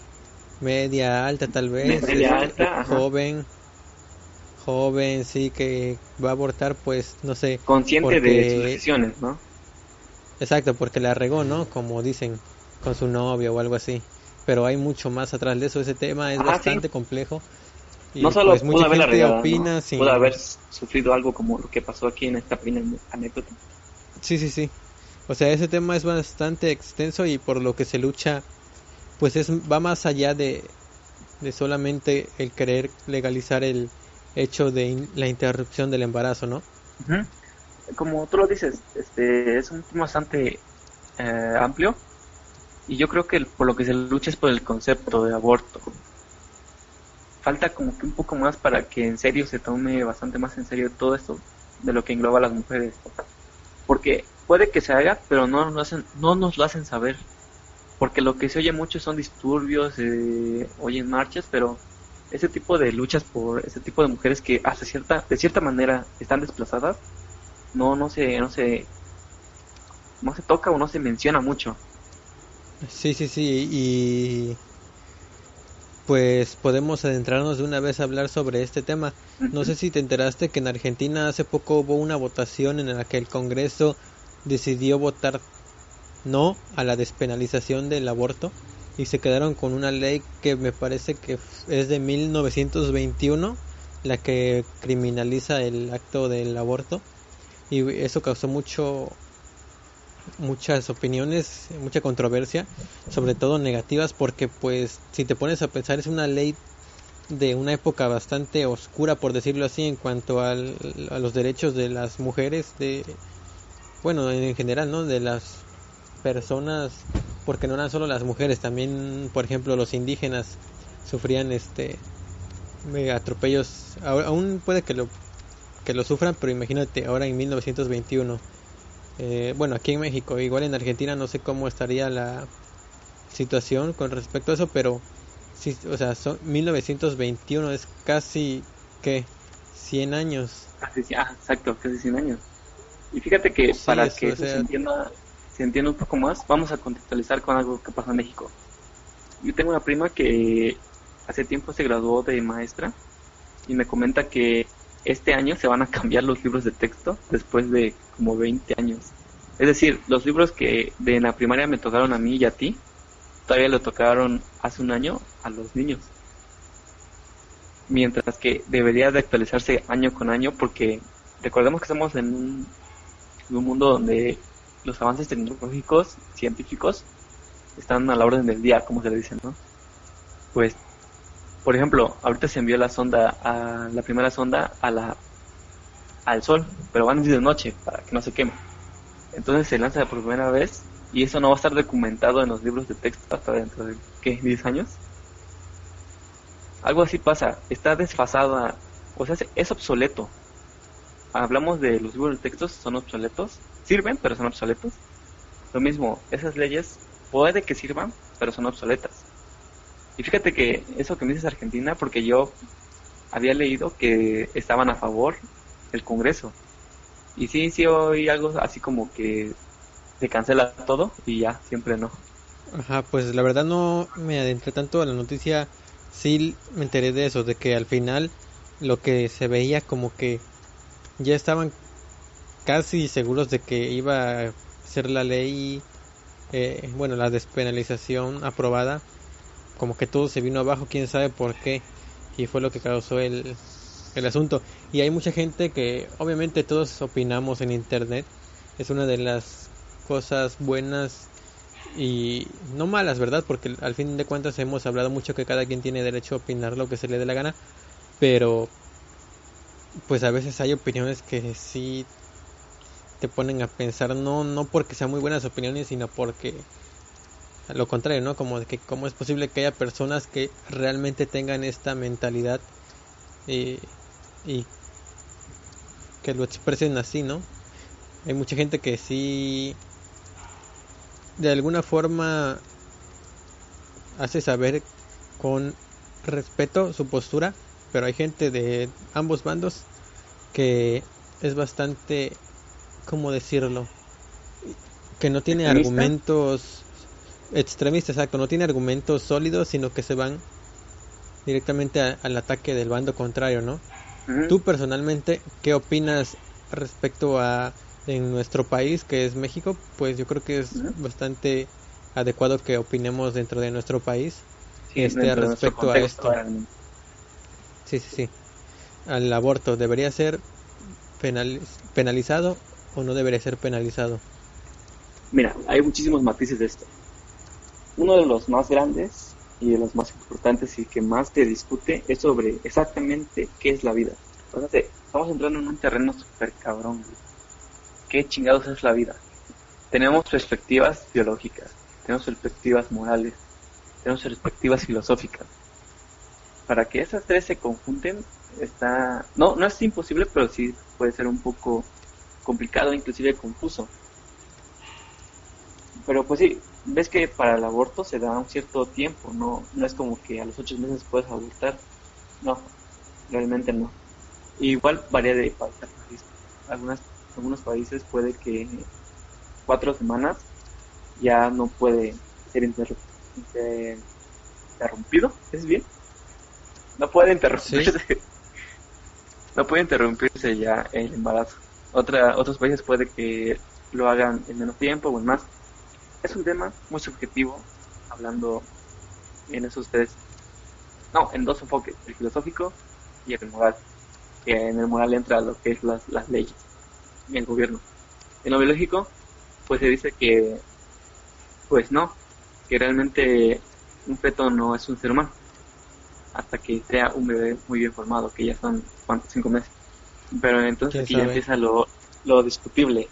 media alta tal vez, media este, alta, ajá. joven, joven, sí, que va a abortar, pues, no sé. Consciente de sus decisiones, ¿no? Exacto, porque la regó, ¿no? Como dicen, con su novio o algo así. Pero hay mucho más atrás de eso, ese tema es Ajá, bastante sí. complejo. Y no solo pues pudo haberla regado, ¿no? opina sin- pudo haber sufrido algo como lo que pasó aquí en esta pequeña anécdota. Sí, sí, sí. O sea, ese tema es bastante extenso y por lo que se lucha, pues es va más allá de, de solamente el querer legalizar el hecho de in- la interrupción del embarazo, ¿no? Como tú lo dices, este es un tema bastante eh, amplio y yo creo que por lo que se lucha es por el concepto de aborto. Falta como que un poco más para que en serio se tome bastante más en serio todo esto de lo que engloba a las mujeres. Porque puede que se haga, pero no nos lo hacen, no nos lo hacen saber. Porque lo que se oye mucho son disturbios, eh, oyen marchas, pero ese tipo de luchas por ese tipo de mujeres que hasta cierta, de cierta manera están desplazadas, no, no se, no se, no se toca o no se menciona mucho. Sí, sí, sí, y pues podemos adentrarnos de una vez a hablar sobre este tema. No sé si te enteraste que en Argentina hace poco hubo una votación en la que el Congreso decidió votar no a la despenalización del aborto y se quedaron con una ley que me parece que es de 1921, la que criminaliza el acto del aborto y eso causó mucho muchas opiniones, mucha controversia, sobre todo negativas porque pues si te pones a pensar es una ley de una época bastante oscura por decirlo así en cuanto a los derechos de las mujeres de bueno en general no de las personas porque no eran solo las mujeres también por ejemplo los indígenas sufrían este atropellos aún puede que lo que lo sufran pero imagínate ahora en 1921 eh, bueno aquí en México igual en Argentina no sé cómo estaría la situación con respecto a eso pero sí o sea son 1921 es casi que 100 años Casi, ah, exacto, casi 100 años. Y fíjate que Sí, para eso, que o eso sea- se entienda, se entienda un poco más, vamos a contextualizar con algo que pasó en México. Yo tengo una prima que hace tiempo se graduó de maestra y me comenta que este año se van a cambiar los libros de texto después de como 20 años. Es decir, los libros que de la primaria me tocaron a mí y a ti, todavía le tocaron hace un año a los niños. Mientras que debería de actualizarse año con año porque recordemos que estamos en un, en un mundo donde los avances tecnológicos, científicos, están a la orden del día, como se le dice, ¿no? Pues, por ejemplo, ahorita se envió la sonda, a la primera sonda a la al sol, pero van a ir de noche para que no se queme. Entonces se lanza por primera vez y eso no va a estar documentado en los libros de texto hasta dentro de, ¿qué? ¿10 años? Algo así pasa, está desfasada, o sea, es- obsoleto. Hablamos de los libros de textos, son obsoletos, sirven, pero son obsoletos. Lo mismo, esas leyes puede que sirvan, pero son obsoletas. Y fíjate que eso que me dices Argentina, porque yo había leído que estaban a favor el Congreso. Y sí, sí oí algo así como que se cancela todo y ya, siempre no. Ajá, pues la verdad no me adentré tanto a la noticia, sí me enteré de eso, de que al final lo que se veía como que ya estaban casi seguros de que iba a ser la ley, eh, bueno, la despenalización aprobada, como que todo se vino abajo, quién sabe por qué, y fue lo que causó el, el asunto. Y hay mucha gente que, obviamente todos opinamos en Internet, es una de las cosas buenas y no malas, ¿verdad? Porque al fin de cuentas hemos hablado mucho que cada quien tiene derecho a opinar lo que se le dé la gana, pero pues a veces hay opiniones que sí te ponen a pensar, no no porque sean muy buenas opiniones, sino porque lo contrario, ¿no? Como de que cómo es posible que haya personas que realmente tengan esta mentalidad y, y que lo expresen así, ¿no? Hay mucha gente que sí de alguna forma hace saber con respeto su postura, pero hay gente de ambos bandos que es bastante, ¿cómo decirlo? Que no tiene argumentos extremistas, exacto, no tiene argumentos sólidos, sino que se van directamente al ataque del bando contrario, ¿no? Tú personalmente, ¿qué opinas respecto a en nuestro país, que es México, pues yo creo que es bastante adecuado que opinemos dentro de nuestro país este respecto a esto. Sí, sí, sí. Al aborto, ¿debería ser penalizado o no debería ser penalizado? Mira, hay muchísimos matices de esto. Uno de los más grandes y de los más importantes y que más te discute es sobre exactamente qué es la vida. estamos entrando en un terreno súper cabrón qué chingados es la vida. Tenemos perspectivas biológicas, tenemos perspectivas morales, tenemos perspectivas filosóficas. Para que esas tres se conjunten, está, no, no es imposible, pero sí puede ser un poco complicado, inclusive confuso. Pero pues sí, ves que para el aborto se da un cierto tiempo, no, no es como que a los ocho meses puedes abortar, no, realmente no. igual varía de país a país. Algunas algunos países puede que cuatro semanas ya no puede ser interrumpido, ¿es bien? No puede interrumpirse. no puede interrumpirse ya el embarazo. Otra, otros países puede que lo hagan en menos tiempo o en más. Es un tema muy subjetivo, hablando en esos tres, no, en dos enfoques, el filosófico y el moral. Que en el moral entra lo que es las, las leyes el gobierno. En lo biológico, pues se dice que, pues no, que realmente un feto no es un ser humano, hasta que sea un bebé muy bien formado, que ya son, ¿cuántos? Cinco meses. Pero entonces aquí ya empieza lo, lo discutible.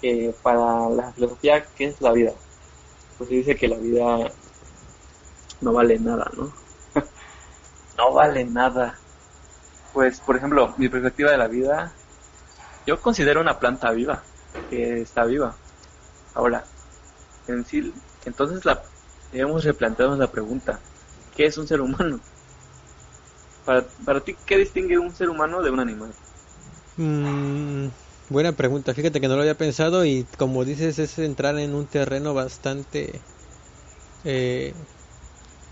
Que para la filosofía, ¿qué es la vida? Pues se dice que la vida no vale nada, ¿no? no vale nada. Pues, por ejemplo, mi perspectiva de la vida yo considero una planta viva, que está viva. Ahora, en sí, entonces la, debemos replantearnos la pregunta, ¿qué es un ser humano? Para, para ti, ¿qué distingue un ser humano de un animal? Mm, buena pregunta, fíjate que no lo había pensado y como dices es entrar en un terreno bastante, eh,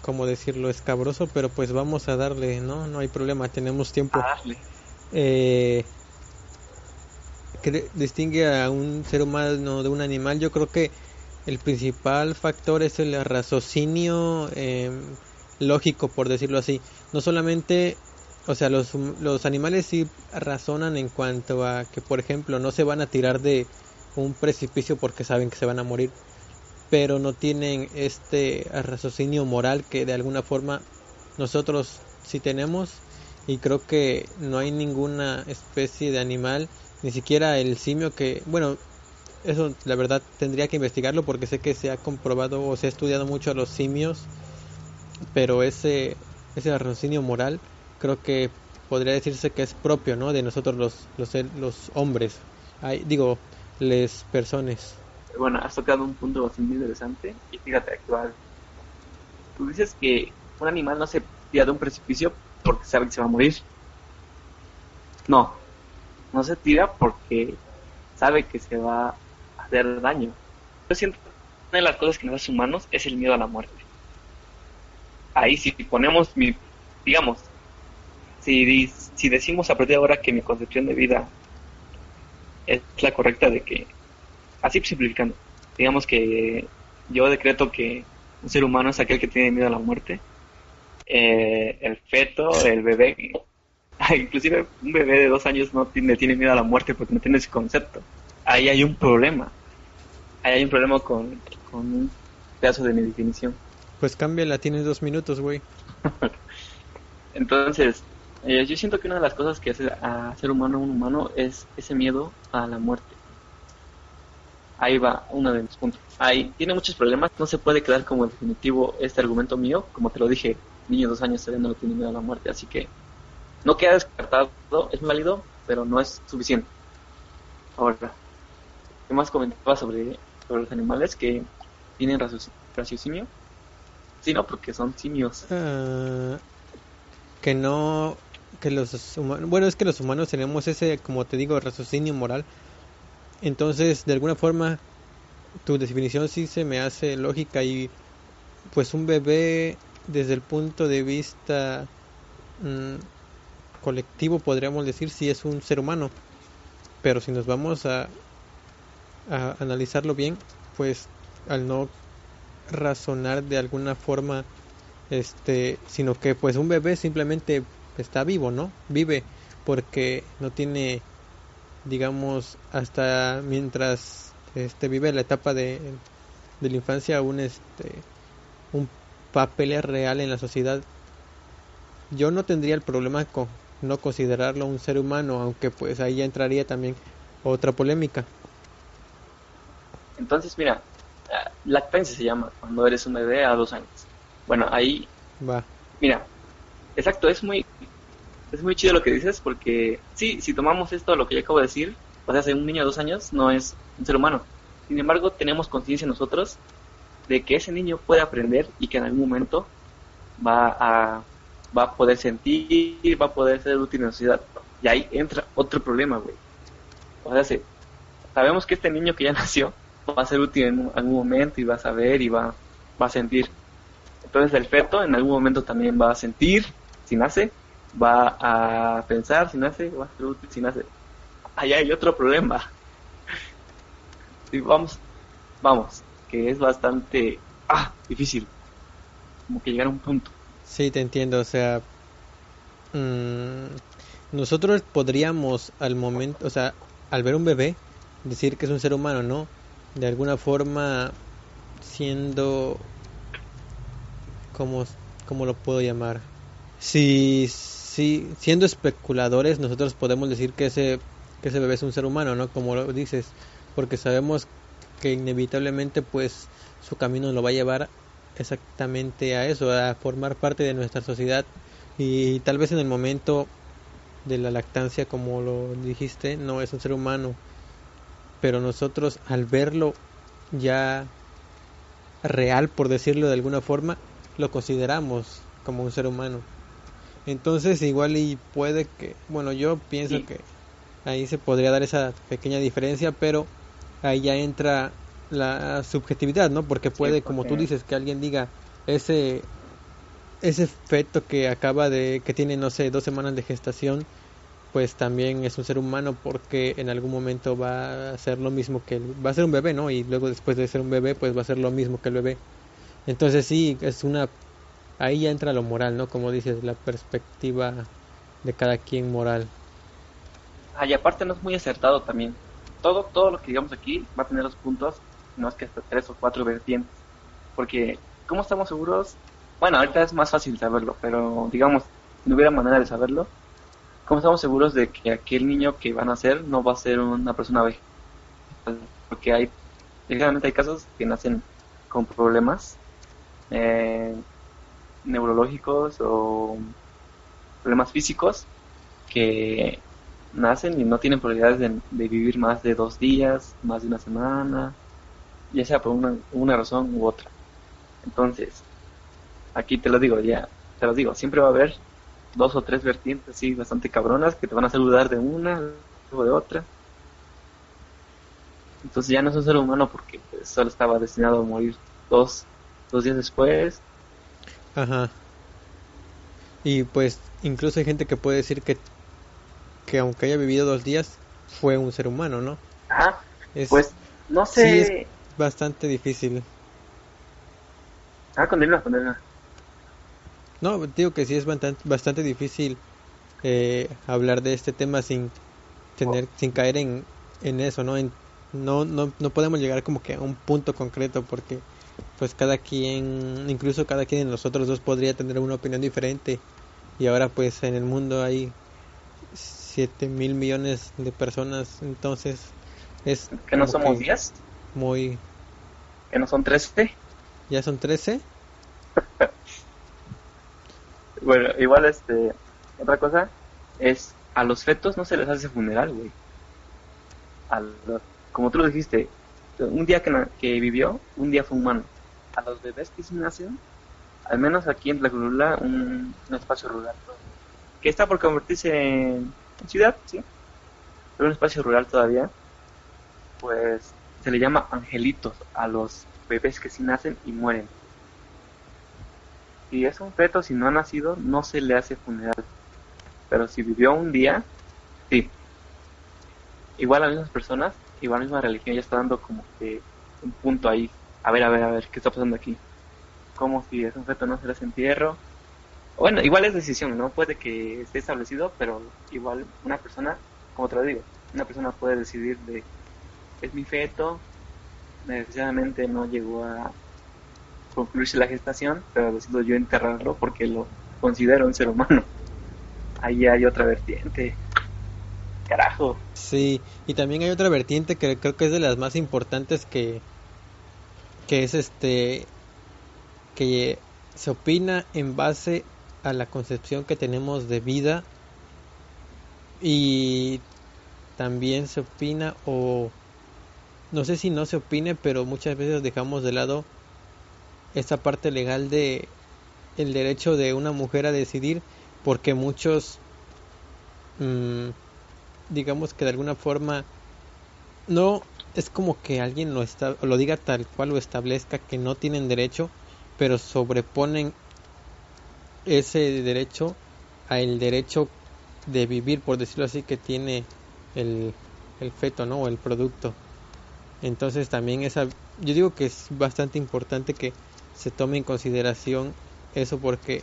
como decirlo, escabroso, pero pues vamos a darle, ¿no? No hay problema, tenemos tiempo. Eh, que distingue a un ser humano de un animal, yo creo que el principal factor es el raciocinio eh, lógico, por decirlo así. No solamente, o sea, los, los animales sí razonan en cuanto a que, por ejemplo, no se van a tirar de un precipicio porque saben que se van a morir, pero no tienen este raciocinio moral que de alguna forma nosotros sí tenemos y creo que no hay ninguna especie de animal ni siquiera el simio que, bueno, eso la verdad tendría que investigarlo porque sé que se ha comprobado o se ha estudiado mucho a los simios, pero ese ese raciocinio moral creo que podría decirse que es propio, ¿no? De nosotros los los, los hombres, digo, les personas. Bueno, has tocado un punto bastante interesante y fíjate actual. Tú dices que un animal no se tira de un precipicio porque sabe que se va a morir. No, no se tira porque sabe que se va a hacer daño. Yo siento que un de las cosas que nos hace humanos es el miedo a la muerte. Ahí si ponemos mi, digamos, si, si decimos a partir de ahora que mi concepción de vida es la correcta de que, así simplificando, digamos que yo decreto que un ser humano es aquel que tiene miedo a la muerte, eh, el feto, el bebé, inclusive un bebé de dos años no tiene, tiene miedo a la muerte porque no tiene ese concepto. Ahí hay un problema. Ahí hay un problema con, con un pedazo de mi definición. Pues cámbiala, tienes dos minutos, güey. Entonces, eh, yo siento que una de las cosas que hace a ser humano un humano es ese miedo a la muerte. Ahí va uno de mis puntos. Ahí tiene muchos problemas, no se puede quedar como definitivo este argumento mío, como te lo dije, niño de dos años todavía no tiene miedo a la muerte, así que no queda descartado, es válido, pero no es suficiente. Ahora, ¿qué más comentaba sobre, sobre los animales que tienen raciocinio? Sí, no, porque son simios. Ah, que no que los humanos, bueno, es que los humanos tenemos ese, como te digo, raciocinio moral. Entonces, de alguna forma, tu definición sí se me hace lógica y pues un bebé desde el punto de vista mm, colectivo podríamos decir si es un ser humano pero si nos vamos a, a analizarlo bien pues al no razonar de alguna forma este sino que pues un bebé simplemente está vivo, ¿no? Vive porque no tiene, digamos, hasta mientras este vive la etapa de, de la infancia un este un papel real en la sociedad. Yo no tendría el problema con no considerarlo un ser humano, aunque pues ahí entraría también otra polémica. Entonces, mira, lactancia se llama cuando eres un bebé a dos años. Bueno, ahí va. Mira, exacto, es muy es muy chido lo que dices porque sí, si tomamos esto, lo que yo acabo de decir, o sea, un niño de dos años no es un ser humano. Sin embargo, tenemos conciencia nosotros de que ese niño puede aprender y que en algún momento va a, va a poder sentir, va a poder ser útil en la sociedad. Y ahí entra otro problema, güey. O sea, sabemos que este niño que ya nació va a ser útil en algún momento y va a saber y va, va a sentir. Entonces el feto en algún momento también va a sentir, si nace, va a pensar si nace, va a ser útil si nace. Allá hay otro problema. vamos, vamos, que es bastante ah, difícil. Como que llegar a un punto. Sí, te entiendo, o sea, mmm, nosotros podríamos al momento, o sea, al ver un bebé, decir que es un ser humano, ¿no? De alguna forma siendo, como, ¿cómo lo puedo llamar? Si sí, siendo especuladores, nosotros podemos decir que ese, que ese bebé es un ser humano, ¿no? Como lo dices, porque sabemos que inevitablemente, pues, su camino lo va a llevar exactamente a eso, a formar parte de nuestra sociedad y tal vez en el momento de la lactancia, como lo dijiste, no es un ser humano, pero nosotros al verlo ya real, por decirlo de alguna forma, lo consideramos como un ser humano. Entonces igual y puede que, bueno, yo pienso que ahí se podría dar esa pequeña diferencia, pero ahí ya entra la subjetividad, ¿no? Porque puede, como tú dices, que alguien diga ese ese feto que acaba de que tiene no sé dos semanas de gestación, pues también es un ser humano porque en algún momento va a ser lo mismo que va a ser un bebé, ¿no? Y luego después de ser un bebé, pues va a ser lo mismo que el bebé. Entonces sí, es una ahí ya entra lo moral, ¿no? Como dices, la perspectiva de cada quien moral. Ah, aparte no es muy acertado también. Todo, todo lo que digamos aquí va a tener los puntos, no es que hasta tres o cuatro vertientes. Porque, ¿cómo estamos seguros? Bueno, ahorita es más fácil saberlo, pero digamos, no hubiera manera de saberlo, ¿cómo estamos seguros de que aquel niño que van a nacer no va a ser una persona B? Porque hay, desgraciadamente hay casos que nacen con problemas. Eh, neurológicos o problemas físicos que nacen y no tienen probabilidades de, vivir más de dos días, más de una semana, ya sea por una, razón u otra. Entonces, aquí te lo digo, ya, te lo digo, siempre va a haber dos o tres vertientes así bastante cabronas que te van a hacer dudar de una o de otra. Entonces ya no es un ser humano porque pues, solo estaba destinado a morir dos, dos días después. Ajá. Y pues incluso hay gente que puede decir que, que aunque haya vivido dos días, fue un ser humano, ¿no? Ajá. Es, Pues no sí, sé. es bastante difícil. Ah, continúa, continúa. No, digo que sí es bastante, bastante difícil eh, hablar de este tema sin tener, sin caer en, en eso, ¿no? En, no, no, no podemos llegar como que a un punto concreto porque pues cada quien, incluso cada quien de nosotros dos podría tener una opinión diferente y ahora pues en el mundo hay 7 mil millones de personas, entonces es Que no somos que 10, muy, que no son 13. ya son 13, Bueno, igual este, otra cosa es a los fetos no se les hace funeral, güey. Como tú lo dijiste, un día que, que vivió, un día fue humano. A los bebés que sí nacen, al menos aquí en Tlacolula, un, un espacio rural, que está por convertirse en, ciudad, sí, pero un espacio rural todavía, pues se le llama angelitos a los bebés que sí nacen y mueren. Si es un feto, si no ha nacido, no se le hace funeral. Pero si vivió un día, sí. Igual las mismas personas, igual la misma religión ya está dando como que un punto ahí. A ver, a ver, a ver, ¿qué está pasando aquí? Como si es un feto no se le hace entierro. Bueno, igual es decisión, ¿no? Puede que esté establecido, pero igual una persona, como te lo digo, una persona puede decidir de, es mi feto, necesariamente no llegó a concluirse la gestación, pero decido yo enterrarlo porque lo considero un ser humano. Ahí hay otra vertiente. Carajo. Sí, y también hay otra vertiente que creo que es de las más importantes que, que es este, que se opina en base a la concepción que tenemos de vida y también se opina o no sé si no se opine, pero muchas veces dejamos de lado esta parte legal de el derecho de una mujer a decidir porque muchos mm, digamos que de alguna forma no es como que alguien lo lo diga tal cual lo establezca que no tienen derecho pero sobreponen ese derecho a el derecho de vivir por decirlo así que tiene el, el feto no o el producto. Entonces también esa yo digo que es bastante importante que se tome en consideración eso porque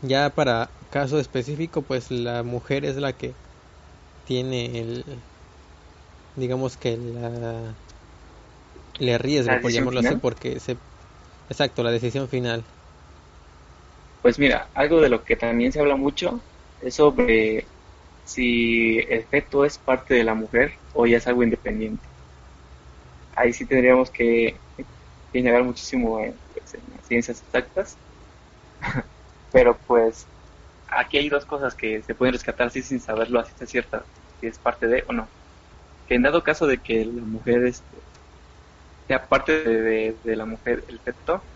ya para caso específico pues la mujer es la que tiene el digamos que la le arriesga ¿La por llamarlo así porque se exacto la decisión final Pues mira, algo de lo que también se habla mucho es sobre si el feto es parte de la mujer o ya es algo independiente. Ahí sí tendríamos que, indagar muchísimo en, pues, en las ciencias exactas. Pero pues aquí hay dos cosas que se pueden rescatar así sin saberlo así está cierta, si es parte de o no. Que en dado caso de que la mujer este, sea parte de, la mujer el feto,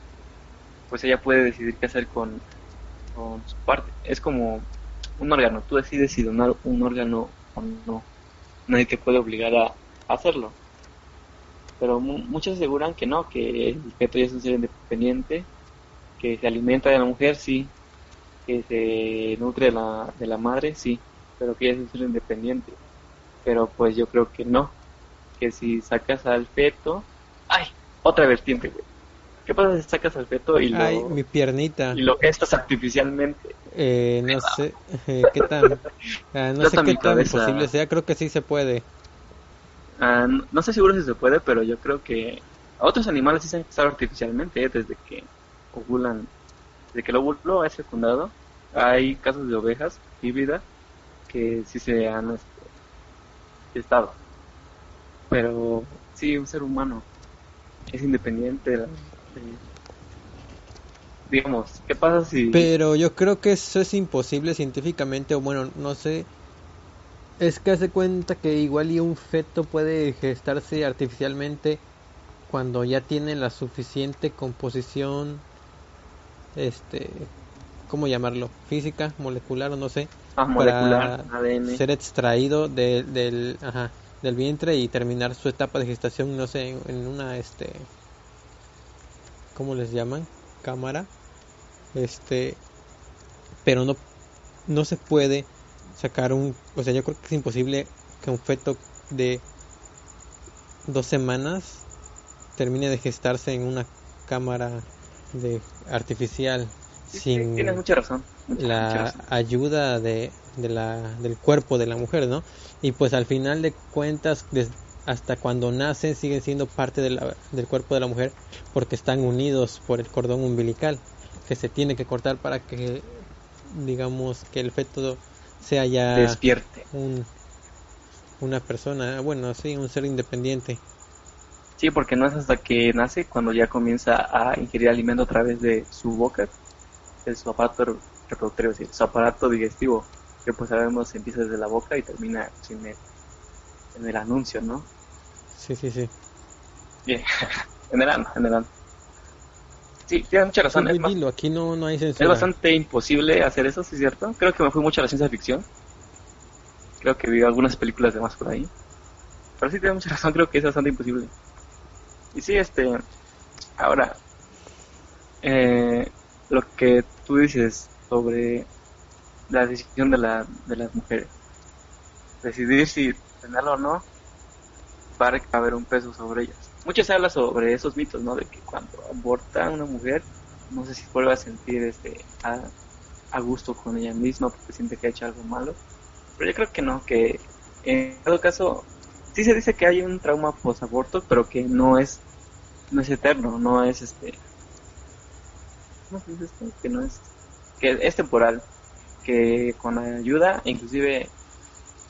pues ella puede decidir qué hacer con, su parte. Es como un órgano, tú decides si donar un órgano o no. Nadie te puede obligar a, a hacerlo. Pero mu- muchos aseguran que no, que el feto ya es un ser independiente, que se alimenta de la mujer, sí, que se nutre de la, de la madre, sí, pero que ya es un ser independiente. Pero pues yo creo que no, que si sacas al feto, ¡ay! Otra vertiente, güey. ¿Qué pasa si sacas al feto y lo, ay mi piernita y lo gestas artificialmente? eh, no sé eh, qué tan ah, no sé qué tan cabeza. posible sea creo que sí se puede Ah, no, no estoy seguro si se puede, pero yo creo que a otros animales sí se han gestado artificialmente, ¿eh? desde que ovulan, desde que el óvulo es fecundado. Hay casos de ovejas híbridas que sí se han este, gestado. Pero sí, un ser humano es independiente digamos, ¿qué pasa si... Pero yo creo que eso es imposible científicamente, o bueno, no sé. Es que hace cuenta que igual y un feto puede gestarse artificialmente cuando ya tiene la suficiente composición, este, ¿cómo llamarlo? Física, molecular o no sé, molecular, para ADN? ser extraído de- del, ajá, del vientre y terminar su etapa de gestación, no sé, en una, este, ¿cómo les llaman? Cámara. Este, pero no, no se puede sacar un, o sea, yo creo que es imposible que un feto de dos semanas termine de gestarse en una cámara de artificial sin tienes mucha razón la ayuda de, de la, del cuerpo de la mujer, ¿no? Y pues al final de cuentas, hasta cuando nacen, siguen siendo parte de la, del cuerpo de la mujer porque están unidos por el cordón umbilical que se tiene que cortar para que, digamos, que el feto sea ya despierte. Un, una persona, bueno, sí, un ser independiente. Sí, porque no es hasta que nace cuando ya comienza a ingerir alimento a través de su boca, de su aparato reproductor, decir, su aparato digestivo, que pues sabemos empieza desde la boca y termina en el, en el anuncio, ¿no? Sí, sí, sí. Bien, en el ano, en el ano. Sí, tienes mucha razón. es, aquí no, no hay es bastante imposible hacer eso, ¿sí es cierto? Creo que me fui mucho a la ciencia ficción. Creo que vi algunas películas de más por ahí. Pero sí tienes mucha razón, creo que es bastante imposible. Y sí, este... Ahora, eh, lo que tú dices sobre la decisión de, la, de las mujeres. Decidir si tenerlo o no, va a haber un peso sobre ellas. Mucho se habla sobre esos mitos, ¿no? De que cuando aborta una mujer, no sé si vuelve a sentir este a, a gusto con ella misma porque siente que ha hecho algo malo. Pero yo creo que no, que en todo caso, sí se dice que hay un trauma post-aborto, pero que no es, no es eterno, no es este... ¿Cómo se dice esto? Que no es... que es temporal que con ayuda inclusive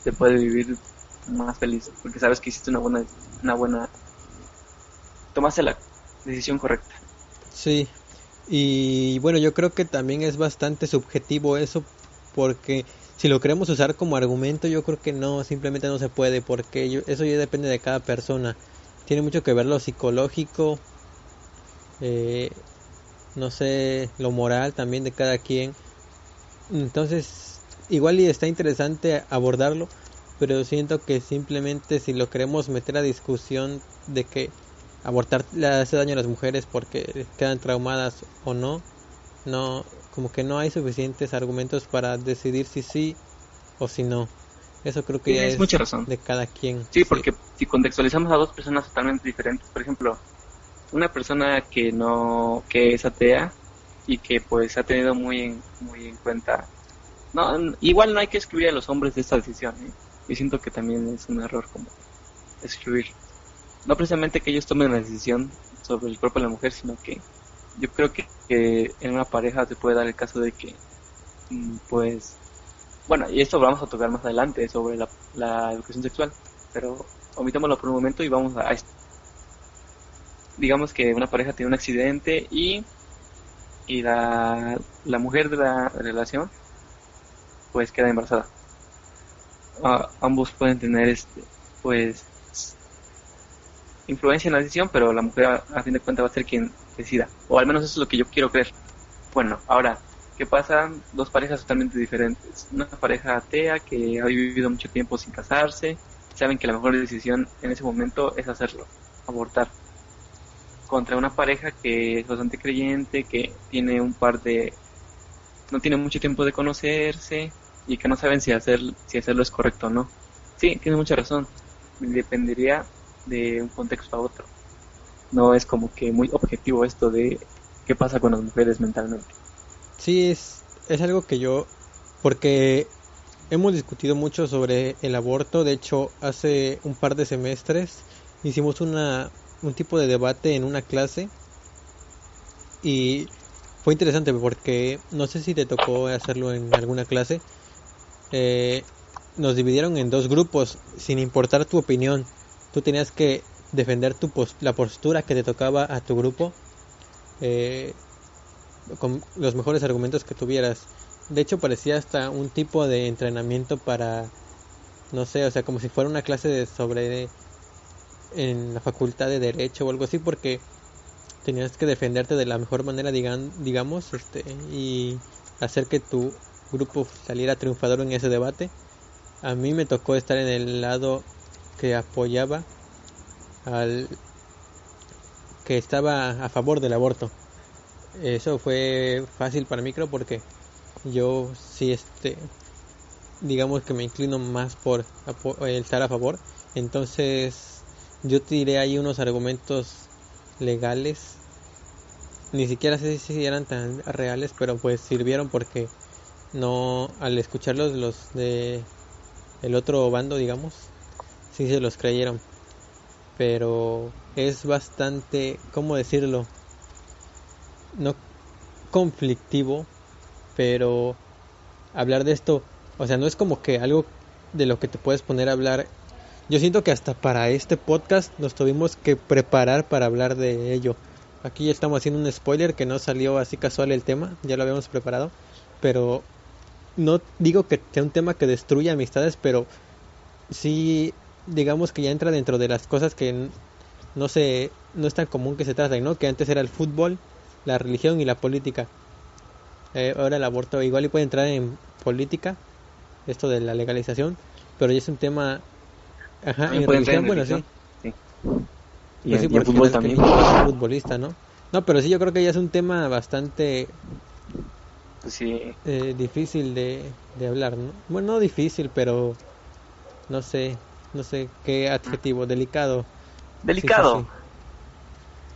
se puede vivir más feliz porque sabes que hiciste una buena una buena tomaste la decisión correcta. Sí y bueno yo creo que también es bastante subjetivo eso porque si lo queremos usar como argumento yo creo que no simplemente no se puede porque eso ya depende de cada persona. Tiene mucho que ver lo psicológico eh, no sé lo moral también de cada quien entonces, igual y está interesante abordarlo, pero siento que simplemente si lo queremos meter a discusión de que abortar le hace daño a las mujeres porque quedan traumadas o no, no, como que no hay suficientes argumentos para decidir si sí o si no. Eso creo que ya es mucha razón. de cada quien. Sí, porque si contextualizamos a dos personas totalmente diferentes, por ejemplo, una persona que no, que es atea, y que pues ha tenido muy en, muy en cuenta. No, igual no hay que excluir a los hombres de esta decisión. ¿eh? Yo siento que también es un error como excluir. No precisamente que ellos tomen la decisión sobre el cuerpo de la mujer, sino que yo creo que, en una pareja se puede dar el caso de que, mm, pues, bueno, y esto lo vamos a tocar más adelante sobre la, la educación sexual, pero omitámoslo por un momento y vamos a esto. Digamos que una pareja tiene un accidente y y la, la mujer de la relación pues queda embarazada. ambos pueden tener este pues influencia en la decisión, pero la mujer a, fin de cuentas va a ser quien decida, o al menos eso es lo que yo quiero creer. Bueno, ahora, ¿qué pasa? Dos parejas totalmente diferentes. Una pareja atea que ha vivido mucho tiempo sin casarse, saben que la mejor decisión en ese momento es hacerlo, abortar contra una pareja que es bastante creyente, que tiene un par de... no tiene mucho tiempo de conocerse y que no saben si, hacer, si hacerlo es correcto o no. Sí, tiene mucha razón. Dependería de un contexto a otro. No es como que muy objetivo esto de qué pasa con las mujeres mentalmente. Sí, es, es algo que yo... porque hemos discutido mucho sobre el aborto. De hecho, hace un par de semestres hicimos una, un tipo de debate en una clase y fue interesante porque no sé si te tocó hacerlo en alguna clase. Eh, nos dividieron en dos grupos sin importar tu opinión. Tú tenías que defender tu la postura que te tocaba a tu grupo eh, con los mejores argumentos que tuvieras. De hecho parecía hasta un tipo de entrenamiento para, no sé, o sea, como si fuera una clase de sobre en la facultad de derecho o algo así porque tenías que defenderte de la mejor manera digan, digamos este y hacer que tu grupo saliera triunfador en ese debate a mí me tocó estar en el lado que apoyaba al que estaba a favor del aborto. Eso fue fácil para mí creo porque yo sí este digamos que me inclino más por estar a favor. Entonces yo tiré ahí unos argumentos legales. Ni siquiera sé si eran tan reales, pero pues sirvieron porque no al escucharlos los de el otro bando, digamos, sí se los creyeron. Pero es bastante, ¿cómo decirlo? No conflictivo, pero hablar de esto, o sea, no es como que algo de lo que te puedes poner a hablar. Yo siento que hasta para este podcast nos tuvimos que preparar para hablar de ello. Aquí ya estamos haciendo un spoiler que no salió así casual el tema, ya lo habíamos preparado, pero no digo que sea un tema que destruya amistades, pero sí digamos que ya entra dentro de las cosas que no se no es tan común que se traten, ¿no? Que antes era el fútbol, la religión y la política. Eh, ahora el aborto igual y puede entrar en política, esto de la legalización, pero ya es un tema ajá, en religión, bueno, sí. Y, pues sí, el fútbol también. futbolista, ¿no? No, pero sí yo creo que ya es un tema bastante sí. Eh, difícil de, de hablar, ¿no? Bueno, no difícil, pero no sé, no sé qué adjetivo, delicado. Delicado.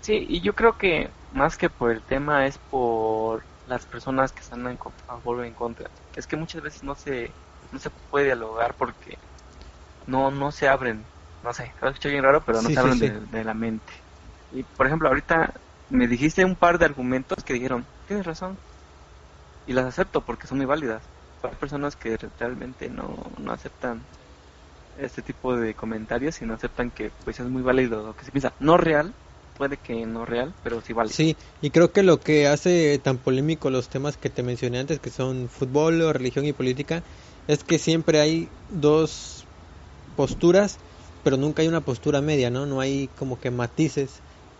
Sí, y yo creo que más que por el tema es por las personas que están en, a favor o en contra. Es que muchas veces no se, no se puede dialogar porque no, no se abren. No sé, lo escuché bien raro, pero no se abren de, de, la mente. Y por ejemplo, ahorita me dijiste un par de argumentos que dijeron, tienes razón, y las acepto porque son muy válidas. Hay personas que realmente no, no aceptan este tipo de comentarios y no aceptan que pues es muy válido lo que se piensa. No real, puede que no real, pero sí válido. Sí, y creo que lo que hace tan polémico los temas que te mencioné antes, que son fútbol, religión y política, es que siempre hay dos posturas, pero nunca hay una postura media, ¿no? No hay como que matices.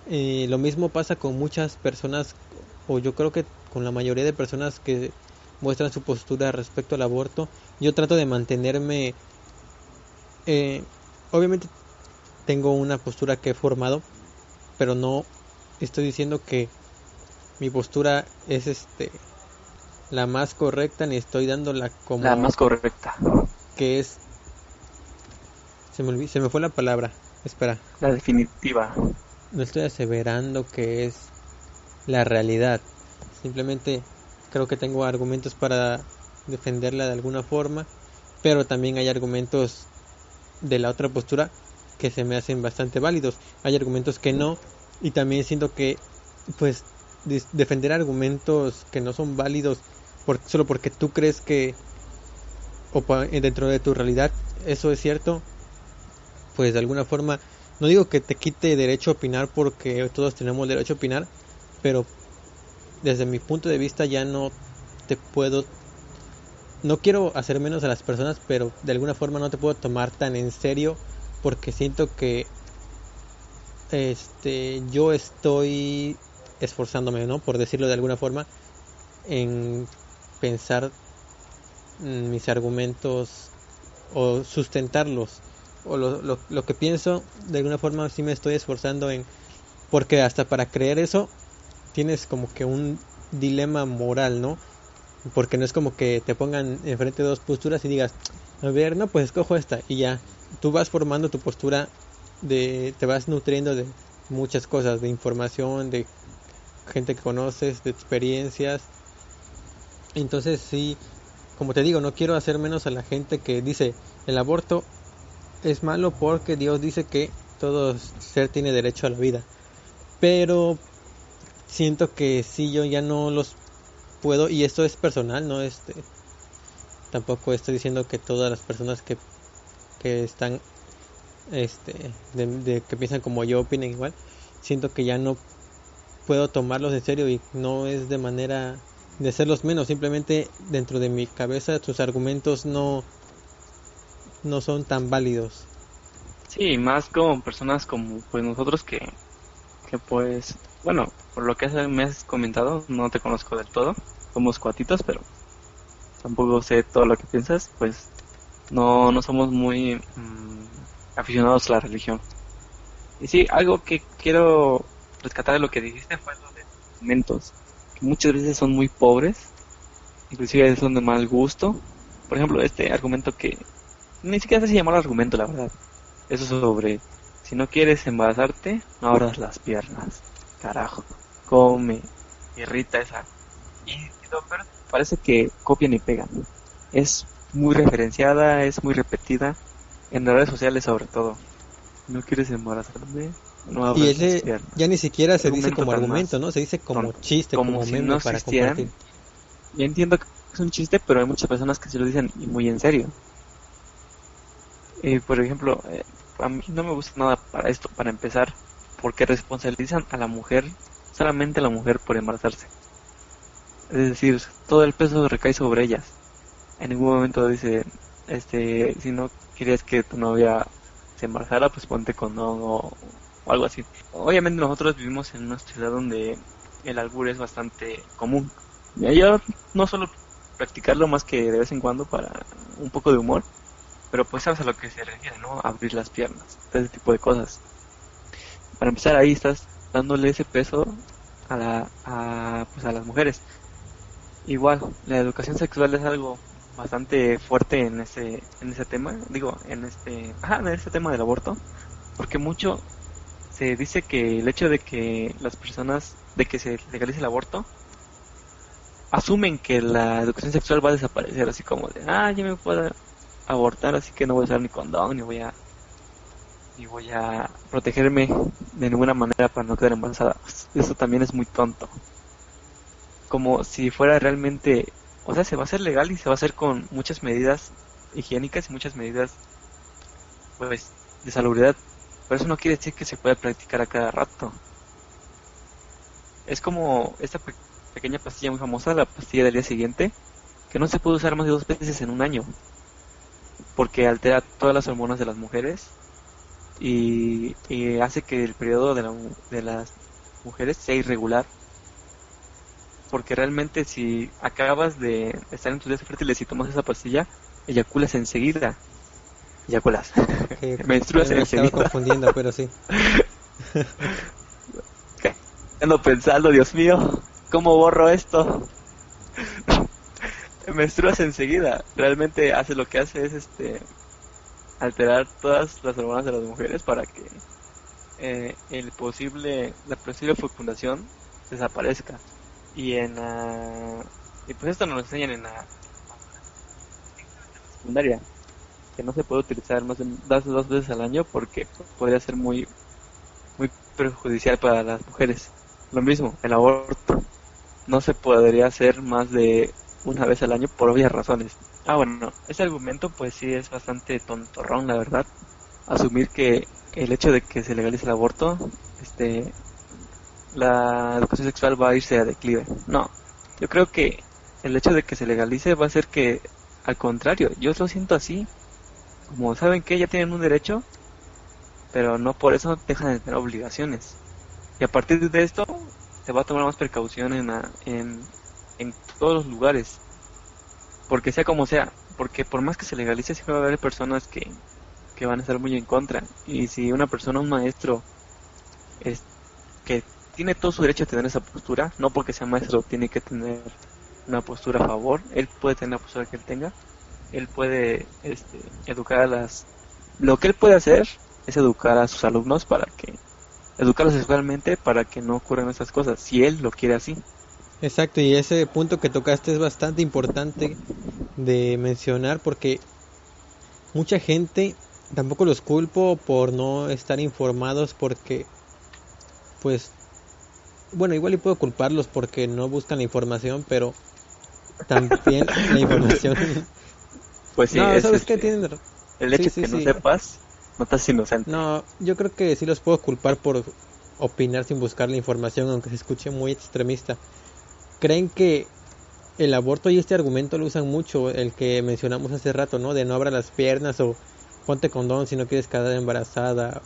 Eh, lo mismo pasa con muchas personas, o yo creo que con la mayoría de personas que muestran su postura respecto al aborto. Yo trato de mantenerme, eh, obviamente tengo una postura que he formado, pero no estoy diciendo que mi postura es este la más correcta ni estoy dándola como la más correcta que es se me se me fue la palabra. Espera. La definitiva. No estoy aseverando que es la realidad. Simplemente creo que tengo argumentos para defenderla de alguna forma, pero también hay argumentos de la otra postura que se me hacen bastante válidos. Hay argumentos que no y también siento que pues defender argumentos que no son válidos por, solo porque tú crees que o dentro de tu realidad eso es cierto, pues de alguna forma no digo que te quite derecho a opinar porque todos tenemos derecho a opinar, pero desde mi punto de vista ya no te puedo no quiero hacer menos a las personas, pero de alguna forma no te puedo tomar tan en serio porque siento que este yo estoy esforzándome, ¿no? Por decirlo de alguna forma en pensar mis argumentos o sustentarlos o lo, lo, lo que pienso de alguna forma sí me estoy esforzando en porque hasta para creer eso tienes como que un dilema moral, ¿no? Porque no es como que te pongan enfrente dos posturas y digas, a ver, no, pues escojo esta y ya. Tú vas formando tu postura de, te vas nutriendo de muchas cosas, de información, de gente que conoces, de experiencias. Entonces sí, como te digo, no quiero hacer menos a la gente que dice el aborto es malo porque Dios dice que todo ser tiene derecho a la vida. Pero siento que si yo ya no los puedo y esto es personal no este tampoco estoy diciendo que todas las personas que, que están este de, que piensan como yo opinen igual siento que ya no puedo tomarlos en serio y no es de manera de hacerlos menos simplemente dentro de mi cabeza sus argumentos no no son tan válidos sí más como personas como pues nosotros que que pues bueno, por lo que me has comentado, no te conozco del todo. Somos cuatitos, pero tampoco sé todo lo que piensas. Pues no, no somos muy mm, aficionados a la religión. Y sí, algo que quiero rescatar de lo que dijiste fue lo de los argumentos, que muchas veces son muy pobres, inclusive son de mal gusto. Por ejemplo, este argumento que ni siquiera sé si llamar argumento, la verdad. Eso sobre si no quieres embarazarte, no abras las piernas. Carajo, come, irrita esa. Y, lo parece que copian y pegan. Es muy referenciada, es muy repetida, en las redes sociales sobre todo. No quieres embarazarme, no abras Y las ese piernas. ya ni siquiera se dice como argumento, ¿no? Se dice como chiste, Como como, si meme no para existieran. compartir. Yo entiendo que es un chiste, pero hay muchas personas que se lo dicen y muy en serio. Por ejemplo, eh, a mí no me gusta nada para esto, para empezar, porque responsabilizan a la mujer, solamente a la mujer por embarazarse. Es decir, todo el peso recae sobre ellas. En ningún momento dice, este, si no querías que tu novia se embarazara, pues ponte condón o, o algo así. Obviamente nosotros vivimos en una ciudad donde el albur es bastante común. Y yo no suelo practicarlo más que de vez en cuando para un poco de humor, pero pues sabes a lo que se refiere, ¿no? Abrir las piernas, ese tipo de cosas. Para empezar ahí estás dándole ese peso a, la, a, pues a las mujeres. Igual, la educación sexual es algo bastante fuerte en ese, en ese tema, digo, en este, ajá, en este tema del aborto, porque mucho se dice que el hecho de que las personas, de que se legalice el aborto, asumen que la educación sexual va a desaparecer, así como de, ah, ya me puedo abortar, así que no voy a usar ni condón, ni voy a, ni voy a protegerme de ninguna manera para no quedar embarazada. Eso también es muy tonto. Como si fuera realmente, o sea, se va a hacer legal y se va a hacer con muchas medidas higiénicas y muchas medidas, pues, de salubridad. Pero eso no quiere decir que se pueda practicar a cada rato. Es como esta pe- pequeña pastilla muy famosa, la pastilla del día siguiente, que no se puede usar más de dos veces en un año, porque altera todas las hormonas de las mujeres y, y hace que el periodo de, la de las mujeres sea irregular. Porque realmente si acabas de estar en tus días fértiles y tomas esa pastilla, eyaculas enseguida. Eyaculas. Que Menstruas me estaba enseguida. confundiendo, pero sí. Ando pensando, Dios mío, ¿cómo borro esto? Menstruas enseguida. Realmente hace lo que hace es este alterar todas las hormonas de las mujeres para que eh, el posible la posible fecundación desaparezca. Y en la y pues esto nos lo enseñan en la secundaria que no se puede utilizar más de dos, veces al año porque podría ser muy muy perjudicial para las mujeres. Lo mismo, el aborto no se podría hacer más de una vez al año por obvias razones. Ah, bueno, ese argumento pues sí es bastante tontorrón, la verdad. Asumir que el hecho de que se legalice el aborto, este, la educación sexual va a irse a declive. No, yo creo que el hecho de que se legalice va a hacer que, al contrario, yo lo siento así. Como saben que ya tienen un derecho, pero no por eso dejan de tener obligaciones. Y a partir de esto se va a tomar más precaución en, en, en todos los lugares. Porque sea como sea, porque por más que se legalice siempre va a haber personas que, que van a estar muy en contra. Y si una persona, un maestro, es, que tiene todo su derecho a tener esa postura, no porque sea maestro tiene que tener una postura a favor, él puede tener la postura que él tenga, él puede este, educar a las... Lo que él puede hacer es educar a sus alumnos para que educarlos sexualmente para que no ocurran esas cosas, si él lo quiere así. Exacto, y ese punto que tocaste es bastante importante de mencionar porque mucha gente, tampoco los culpo por no estar informados porque, pues, bueno, igual y puedo culparlos porque no buscan la información, pero también la información... Pues sí, no, es, ¿sabes qué? este, Tienen el hecho sí, que sí, no sepas, no estás inocente. No, yo creo que sí los puedo culpar por opinar sin buscar la información, aunque se escuche muy extremista. Creen que el aborto y este argumento lo usan mucho, el que mencionamos hace rato, ¿no? De no abra las piernas o ponte condón si no quieres quedar embarazada.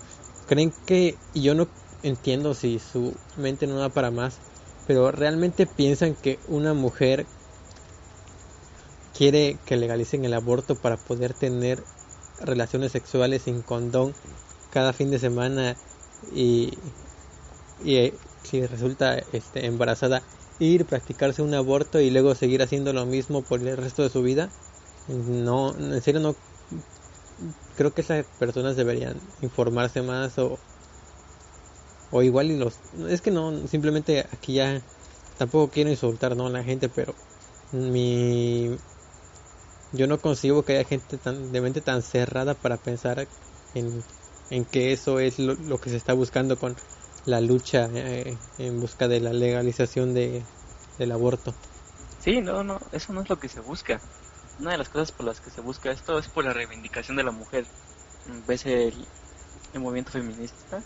Creen que, y yo no entiendo si su mente no da para más, pero realmente piensan que una mujer quiere que legalicen el aborto para poder tener relaciones sexuales sin condón cada fin de semana y, y eh, si resulta este, embarazada ir practicarse un aborto y luego seguir haciendo lo mismo por el resto de su vida no en serio no creo que esas personas deberían informarse más o o igual y los es que no simplemente aquí ya tampoco quiero insultar no a la gente pero mi yo no consigo que haya gente tan de mente tan cerrada para pensar en, en que eso es lo, que se está buscando con la lucha eh, en busca de la legalización de, del aborto. Sí, no, no, eso no es lo que se busca. Una de las cosas por las que se busca esto es por la reivindicación de la mujer. Ves el, el movimiento feminista,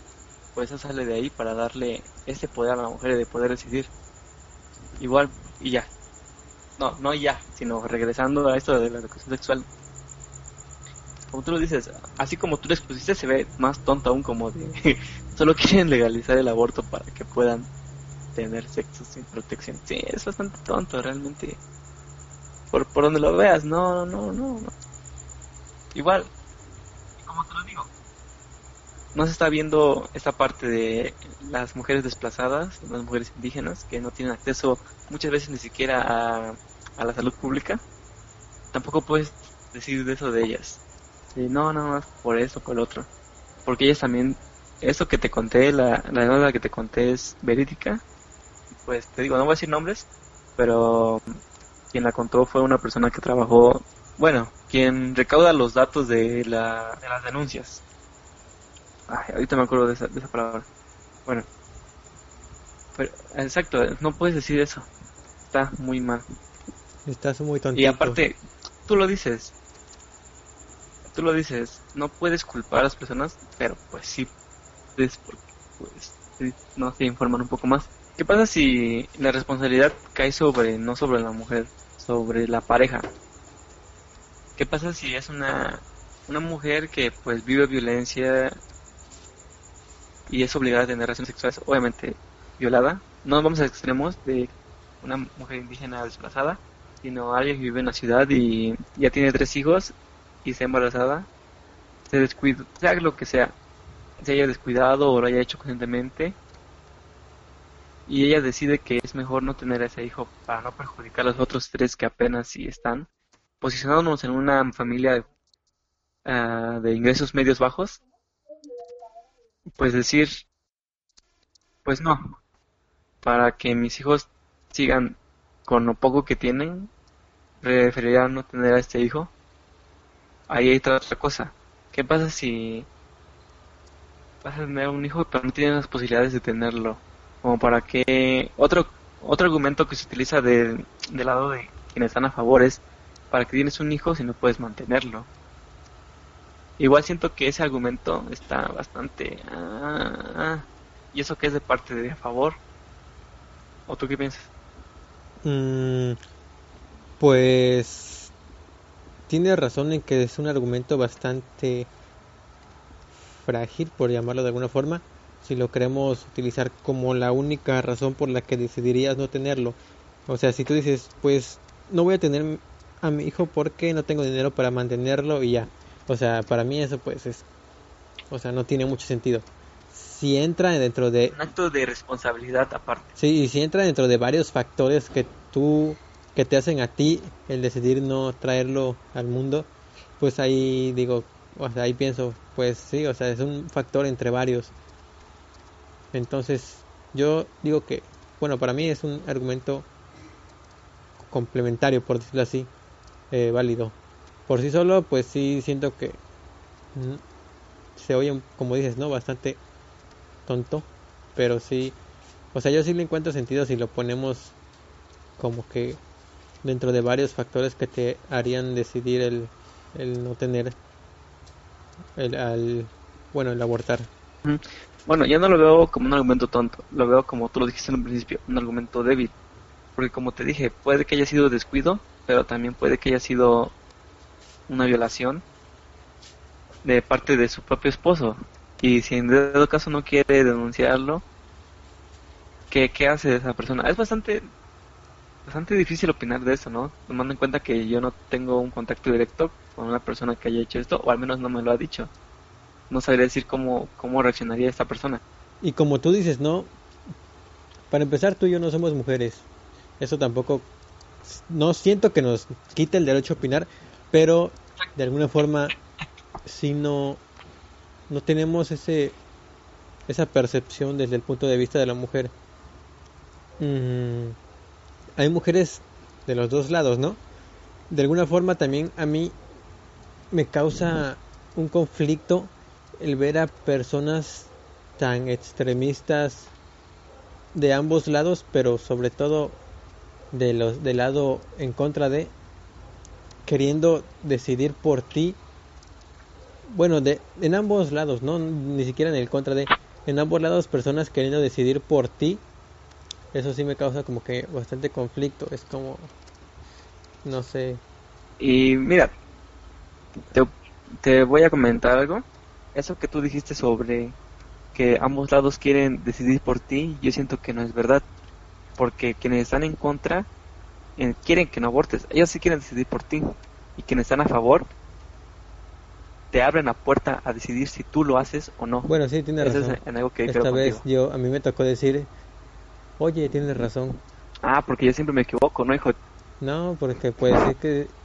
pues eso sale de ahí para darle ese poder a la mujer de poder decidir. Igual, y ya, no, no ya, sino regresando a esto de la educación sexual. Como tú lo dices, así como tú lo expusiste, se ve más tonto aún como de solo quieren legalizar el aborto para que puedan tener sexo sin protección. Sí, es bastante tonto realmente. Por, por donde lo veas, no, no, no, no. Igual, como te lo digo, no se está viendo esta parte de las mujeres desplazadas, las mujeres indígenas que no tienen acceso muchas veces ni siquiera a, a la salud pública. Tampoco puedes decir de eso de ellas. no, no, más por eso, por el otro. Porque ellas también, eso que te conté, la, la que te conté es verídica. Pues te digo, no voy a decir nombres, pero quien la contó fue una persona que trabajó, bueno, quien recauda los datos de, la, de las denuncias Ay, ahorita me acuerdo de esa, de esa palabra. Bueno. Pero, exacto, no puedes decir eso. Está muy mal. Estás muy tonto. Y aparte, tú lo dices. Tú lo dices. No puedes culpar a las personas, pero pues sí. Pues, no se informan un poco más. ¿Qué pasa si la responsabilidad cae sobre, no sobre la mujer, sobre la pareja? ¿Qué pasa si es una, una mujer que pues vive violencia y es obligada a tener relaciones sexuales, obviamente violada. No vamos a extremos de una mujer indígena desplazada, sino alguien que vive en la ciudad y ya tiene tres hijos y está embarazada, se descuida, sea lo que sea, se haya descuidado o lo haya hecho conscientemente, y ella decide que es mejor no tener a ese hijo para no perjudicar a los otros tres que apenas sí están, posicionándonos en una familia uh, de ingresos medios bajos, pues decir, pues no, para que mis hijos sigan con lo poco que tienen, preferiría no tener a este hijo. Ahí hay otra cosa. ¿Qué pasa si vas a tener un hijo pero no tienes las posibilidades de tenerlo? Como para que otro otro argumento que se utiliza de, del lado de quienes están a favor es para que tienes un hijo si no puedes mantenerlo. Igual siento que ese argumento está bastante... Ah, ¿Y eso qué es de parte de a favor? ¿O tú qué piensas? Mm, pues tiene razón en que es un argumento bastante frágil, por llamarlo de alguna forma, si lo queremos utilizar como la única razón por la que decidirías no tenerlo. O sea, si tú dices, pues no voy a tener a mi hijo porque no tengo dinero para mantenerlo y ya. O sea, para mí eso pues es, o sea, no tiene mucho sentido. Si entra dentro de... Un acto de responsabilidad aparte. Sí, y si entra dentro de varios factores que tú, que te hacen a ti el decidir no traerlo al mundo, pues ahí digo, o sea, ahí pienso, pues sí, o sea, es un factor entre varios. Entonces, yo digo que, bueno, para mí es un argumento complementario, por decirlo así, eh, válido por sí solo, pues sí siento que se oye, como dices, ¿no? Bastante tonto, pero sí, o sea, yo sí le encuentro sentido si lo ponemos como que dentro de varios factores que te harían decidir el, el no tener el al bueno el abortar bueno yo no lo veo como un argumento tonto lo veo como tú lo dijiste en un principio un argumento débil porque como te dije puede que haya sido descuido pero también puede que haya sido una violación de parte de su propio esposo. Y si en dado caso no quiere denunciarlo, ¿qué, qué hace esa persona? Es bastante bastante difícil opinar de eso, ¿no? Tomando en cuenta que yo no tengo un contacto directo con una persona que haya hecho esto, o al menos no me lo ha dicho. No sabría decir cómo, cómo reaccionaría esta persona. Y como tú dices, no, para empezar tú y yo no somos mujeres. Eso tampoco, no siento que nos quite el derecho a opinar, pero de alguna forma si no, no tenemos ese, esa percepción desde el punto de vista de la mujer. Mm, hay mujeres de los dos lados, ¿no? De alguna forma también a mí me causa un conflicto el ver a personas tan extremistas de ambos lados, pero sobre todo de los del lado en contra de queriendo decidir por ti. Bueno, de en ambos lados, no ni siquiera en el contra de en ambos lados personas queriendo decidir por ti. Eso sí me causa como que bastante conflicto, es como no sé. Y mira, te, te voy a comentar algo. Eso que tú dijiste sobre que ambos lados quieren decidir por ti, yo siento que no es verdad. Porque quienes están en contra eh, quieren que no abortes. Ellos sí quieren decidir por ti. Y quienes están a favor te abren la puerta a decidir si tú lo haces o no. Bueno, sí, tienes Eso razón. es en algo que Esta vez contigo. yo a mí me tocó decir, "Oye, tienes razón." Ah, porque yo siempre me equivoco, ¿no, hijo? No, porque pues es que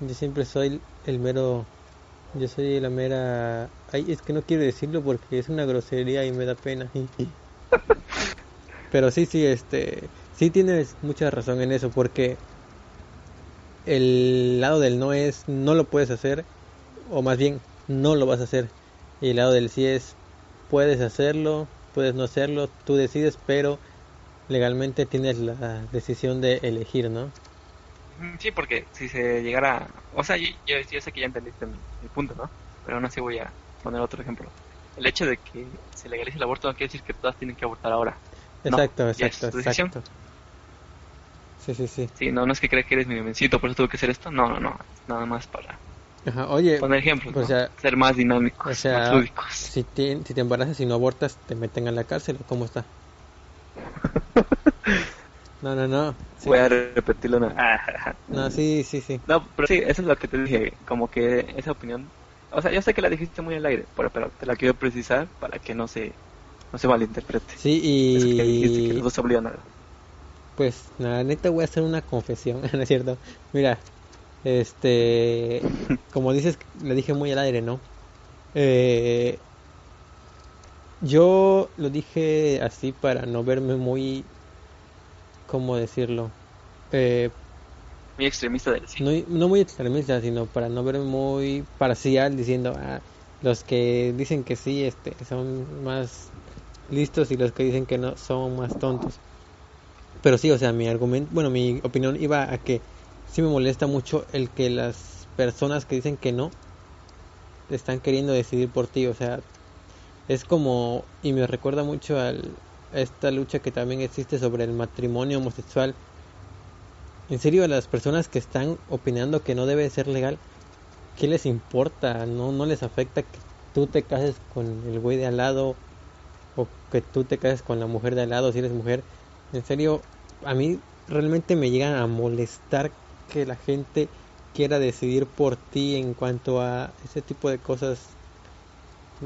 yo siempre soy el mero yo soy la mera ay, es que no quiero decirlo porque es una grosería y me da pena. Pero sí, sí, este, sí tienes mucha razón en eso porque el lado del no es no lo puedes hacer o más bien no lo vas a hacer y el lado del sí es puedes hacerlo, puedes no hacerlo, tú decides, pero legalmente tienes la decisión de elegir, ¿no? Sí, porque si se llegara... O sea, yo, yo, yo sé que ya entendiste mi, mi punto, ¿no? Pero aún así voy a poner otro ejemplo. El hecho de que se legalice el aborto no quiere decir que todas tienen que abortar ahora. No, Exacto, ya es exacto, exacto. Sí, sí, sí. Sí, no, no es que creas que eres mi jovencito, por eso tuve que hacer esto. No, no, no. Nada más para Ajá, Oye, poner ejemplos, o ¿no? sea- Ser más dinámicos, o sea, más lúdicos. si te, si te embarazas y no abortas, te meten a la cárcel, ¿o ¿cómo está? No, no, no. Sí. Voy a repetirlo. una- Ah, No, sí, sí, sí. No, pero sí, eso es lo que te dije, como que esa opinión, o sea, yo sé que la dijiste muy al aire, pero, pero te la quiero precisar para que no se, no se malinterprete. Sí, Eso que dijiste, que y los dos se obligan a pues, la neta voy a hacer una confesión, ¿no es cierto? Mira, este, como dices, le dije muy al aire, ¿no? Eh, yo lo dije así para no verme muy, ¿cómo decirlo? Eh, muy extremista del sí. no, no muy extremista, sino para no verme muy parcial diciendo, ah, los que dicen que sí, este, son más listos y los que dicen que no son más tontos. Pero sí, o sea, mi argumento, bueno, mi opinión iba a que sí me molesta mucho el que las personas que dicen que no están queriendo decidir por ti, o sea, es como, y me recuerda mucho al, esta lucha que también existe sobre el matrimonio homosexual. En serio, a las personas que están opinando que no debe ser legal, ¿qué les importa? No, no les afecta que tú te cases con el güey de al lado o que tú te cases con la mujer de al lado si eres mujer. En serio, a mí realmente me llega a molestar que la gente quiera decidir por ti en cuanto a ese tipo de cosas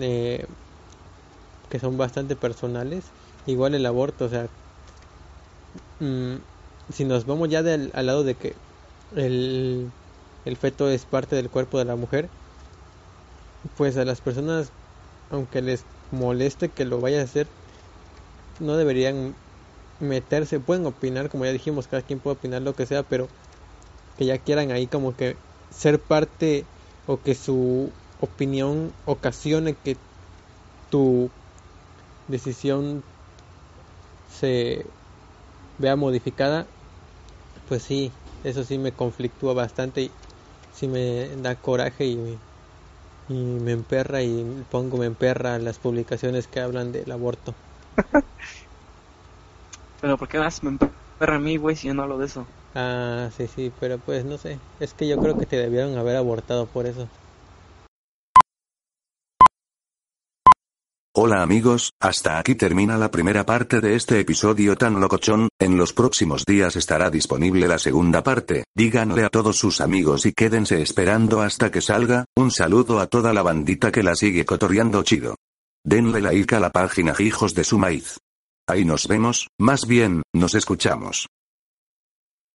eh, que son bastante personales. Igual el aborto, o sea, mm, si nos vamos ya del, al lado de que el, el feto es parte del cuerpo de la mujer, pues a las personas, aunque les moleste que lo vaya a hacer, no deberían meterse, pueden opinar, como ya dijimos, cada quien puede opinar lo que sea, pero que ya quieran ahí como que ser parte o que su opinión ocasione que tu decisión se vea modificada, pues sí, eso sí me conflictúa bastante y sí me da coraje y me, y me emperra y pongo me emperra las publicaciones que hablan del aborto. Pero ¿por qué más me emperra a mí, güey, si yo no hablo de eso? Ah, sí, sí, pero pues no sé, es que yo creo que te debieron haber abortado por eso. Hola amigos, hasta aquí termina la primera parte de este episodio tan locochón, en los próximos días estará disponible la segunda parte, díganle a todos sus amigos y quédense esperando hasta que salga, un saludo a toda la bandita que la sigue cotorreando chido. Denle like a la página Hijos de su Maíz. Ahí nos vemos, más bien, nos escuchamos.